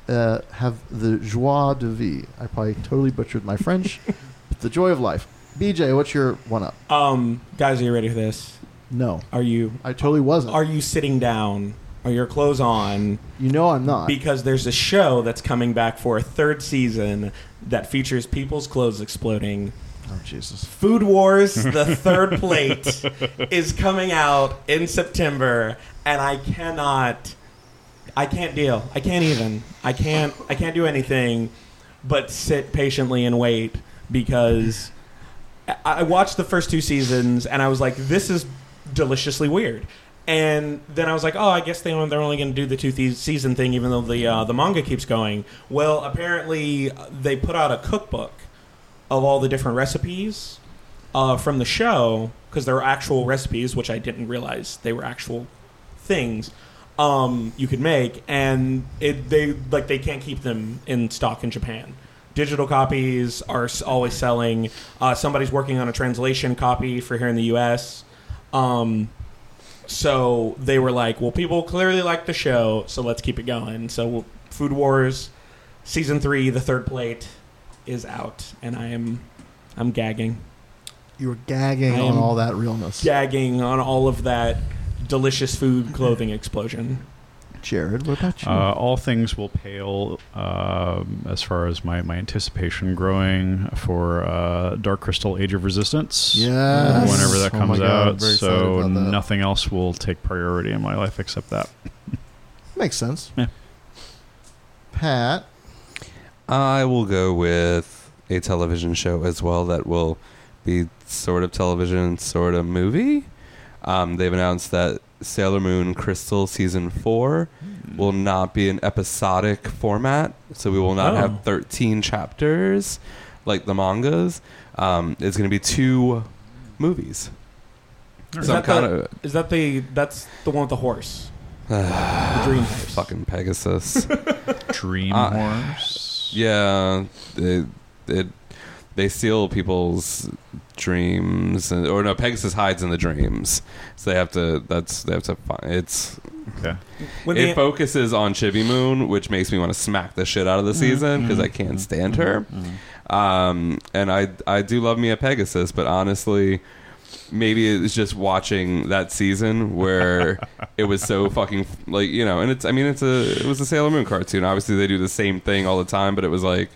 uh, have the joie de vie. I probably totally butchered my French. but the joy of life. BJ, what's your one up? Um, guys, are you ready for this? No, Are you? I totally wasn't. Are you sitting down? Are your clothes on? you know I'm not. Because there's a show that's coming back for a third season that features people's clothes exploding. oh Jesus! Food Wars, the third plate, is coming out in September, and I cannot, I can't deal. I can't even. I can't. I can't do anything but sit patiently and wait because I, I watched the first two seasons and I was like, this is deliciously weird. And then I was like, oh, I guess they, they're only going to do the two season thing, even though the uh, the manga keeps going. Well, apparently uh, they put out a cookbook of all the different recipes uh, from the show because there are actual recipes, which I didn't realize they were actual things um, you could make, and it, they like they can't keep them in stock in Japan. Digital copies are always selling. Uh, somebody's working on a translation copy for here in the U.S. Um, so they were like, "Well, people clearly like the show, so let's keep it going." So Food Wars season three, the third plate, is out, and I am I'm gagging, You were gagging I on all that realness. gagging on all of that delicious food clothing explosion. Jared, what about you? Uh, all things will pale um, as far as my, my anticipation growing for uh, Dark Crystal Age of Resistance. Yes. Whenever that Oh comes God, I'm out. very So nothing else will take priority in my life except that. Makes sense. Yeah. Pat, I will go with a television show as well that will be sort of television, sort of movie. Um, they've announced that Sailor Moon Crystal season four will not be an episodic format, so we will not Oh. have thirteen chapters like the mangas. Um, it's going to be two movies. Is So that, kind the, of is that the that's the one with the horse? the dream horse. fucking Pegasus. Dream Uh, Horse. Yeah, it, it they steal people's dreams, and, or no, Pegasus hides in the dreams, so they have to. That's they have to find. It's Okay. When it the- focuses on Chibi Moon, which makes me want to smack the shit out of the mm-hmm. season because I mm-hmm. can't stand her. Mm-hmm. Um, and I I do love me a Pegasus, but honestly. Maybe it's just watching that season where it was so fucking like you know, and it's I mean it's a it was a Sailor Moon cartoon. Obviously they do the same thing all the time, but it was like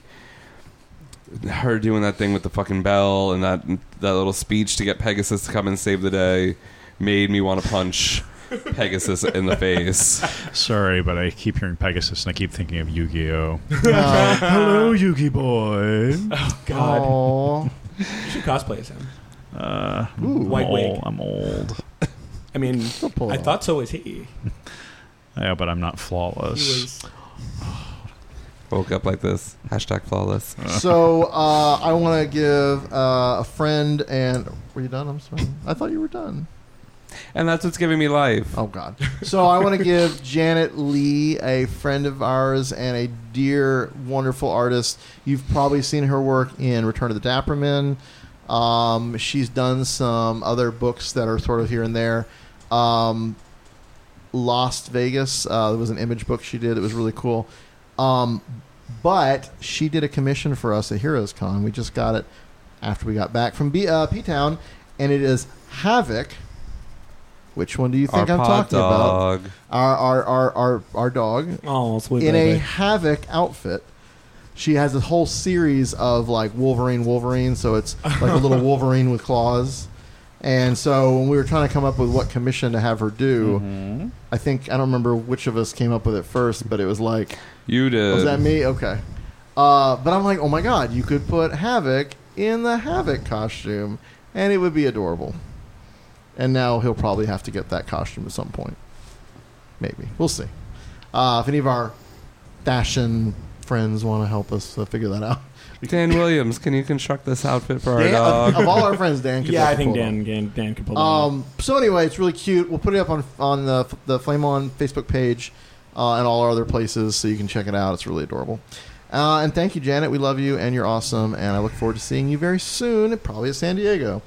her doing that thing with the fucking bell and that that little speech to get Pegasus to come and save the day made me want to punch Pegasus in the face. Sorry, but I keep hearing Pegasus and I keep thinking of Yu Gi Oh! uh, Hello, Yu Gi Boy. God, aw. you should cosplay as him. Uh, Ooh. I'm White wig. old. I'm old. I mean, I thought so was he. Yeah, but I'm not He flawless. Woke up like this. Hashtag flawless. so uh, I want to give uh, a friend and were you done? I'm sorry. I thought you were done. And that's what's giving me life. Oh God. So I want to give Janet Lee, a friend of ours and a dear, wonderful artist. You've probably seen her work in Return of the Dapper Men. Um, she's done some other books that are sort of here and there. Um, Lost Vegas. Uh, there was an image book she did. It was really cool. Um, but she did a commission for us at Heroes Con. We just got it after we got back from B- uh, P Town, and it is Havoc. Which one do you think Our I'm pod talking about? Our our our our, our dog Oh, sweet in a baby. Havoc outfit. She has a whole series of like Wolverine, Wolverine. So it's like a little Wolverine with claws. And so when we were trying to come up with what commission to have her do, Mm-hmm. I think I don't remember which of us came up with it first, but it was like, You did. was that me? Okay. Uh, but I'm like, oh my god, you could put Havoc in the Havoc costume, and it would be adorable. And now he'll probably have to get that costume at some point. Maybe we'll see. Uh, if any of our fashion friends want to help us uh, figure that out, Dan Williams, can you construct this outfit for our Dan, dog? of, of all our friends, Dan. Could Yeah, I definitely think pull it. Dan, Dan, Dan could pull that off. Um, so anyway, it's really cute. We'll put it up on on the the Flame On Facebook page uh, and all our other places, so you can check it out. It's really adorable. Uh, and thank you, Janet. We love you, and you're awesome. And I look forward to seeing you very soon, probably at San Diego.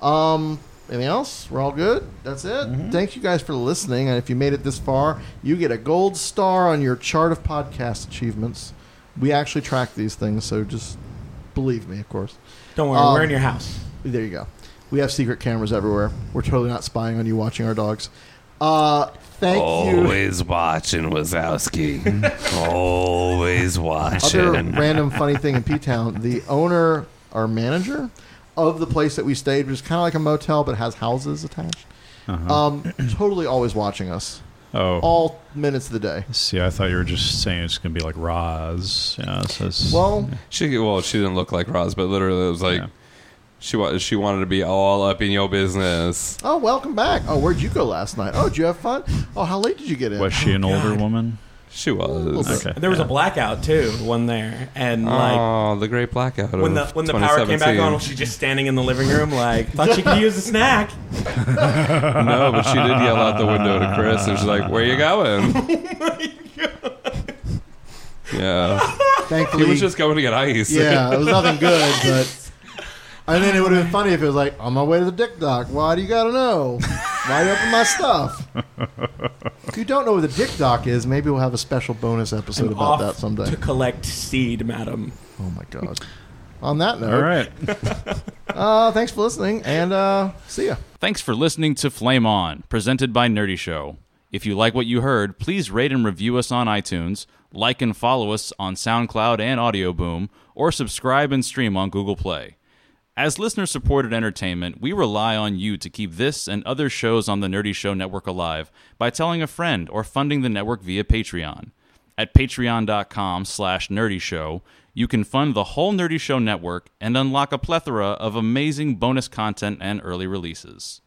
Um, anything else? We're all good. That's it. Thank you guys for listening. And if you made it this far, you get a gold star on your chart of podcast achievements. We actually track these things, so just believe me, of course. Don't worry, um, we're in your house. There you go. We have secret cameras everywhere. We're totally not spying on you watching our dogs. Uh, thank you. Always watching, Wazowski. Always watching. Other random funny thing in P Town, the owner or manager of the place that we stayed, which is kind of like a motel but has houses attached, Uh-huh. um, totally always watching us oh, all minutes of the day. see, I thought you were just saying it's gonna be like Roz. Yeah, so it's, Well, She well, she didn't look like Roz, but literally it was like Yeah. she wa- she wanted to be all up in your business. oh, welcome back. Oh, where'd you go last night? Oh, did you have fun? Oh, how late did you get in? was she an older woman? She was. Okay. There was yeah. a blackout too, one there, and oh, like oh, the great blackout. when the of when the power came back 2017. on, she's just standing in the living room, like thought she could use a snack. no, but she did yell out the window to Chris, and she's like, "Where you going?" Oh yeah, Thankfully, he was just going to get ice. Yeah, it was nothing good, but. And then it would have been funny if it was like, on my way to the dick doc. Why do you gotta know? Why you open my stuff? if you don't know what the dick doc is, maybe we'll have a special bonus episode I'm about off that someday. to collect seed, madam. Oh my god. On that note, All right. uh, thanks for listening, and uh, see ya. Thanks for listening to Flame On, presented by Nerdy Show. If you like what you heard, please rate and review us on iTunes, like and follow us on SoundCloud and Audio Boom, or subscribe and stream on Google Play. As listener supported entertainment, we rely on you to keep this and other shows on the Nerdy Show Network alive by telling a friend or funding the network via Patreon. At patreon.com slash nerdy show, you can fund the whole Nerdy Show network and unlock a plethora of amazing bonus content and early releases.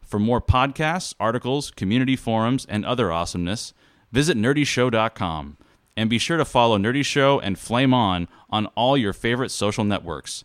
For more podcasts, articles, community forums, and other awesomeness, visit nerdyshow.com. And be sure to follow Nerdy Show and Flame On on all your favorite social networks.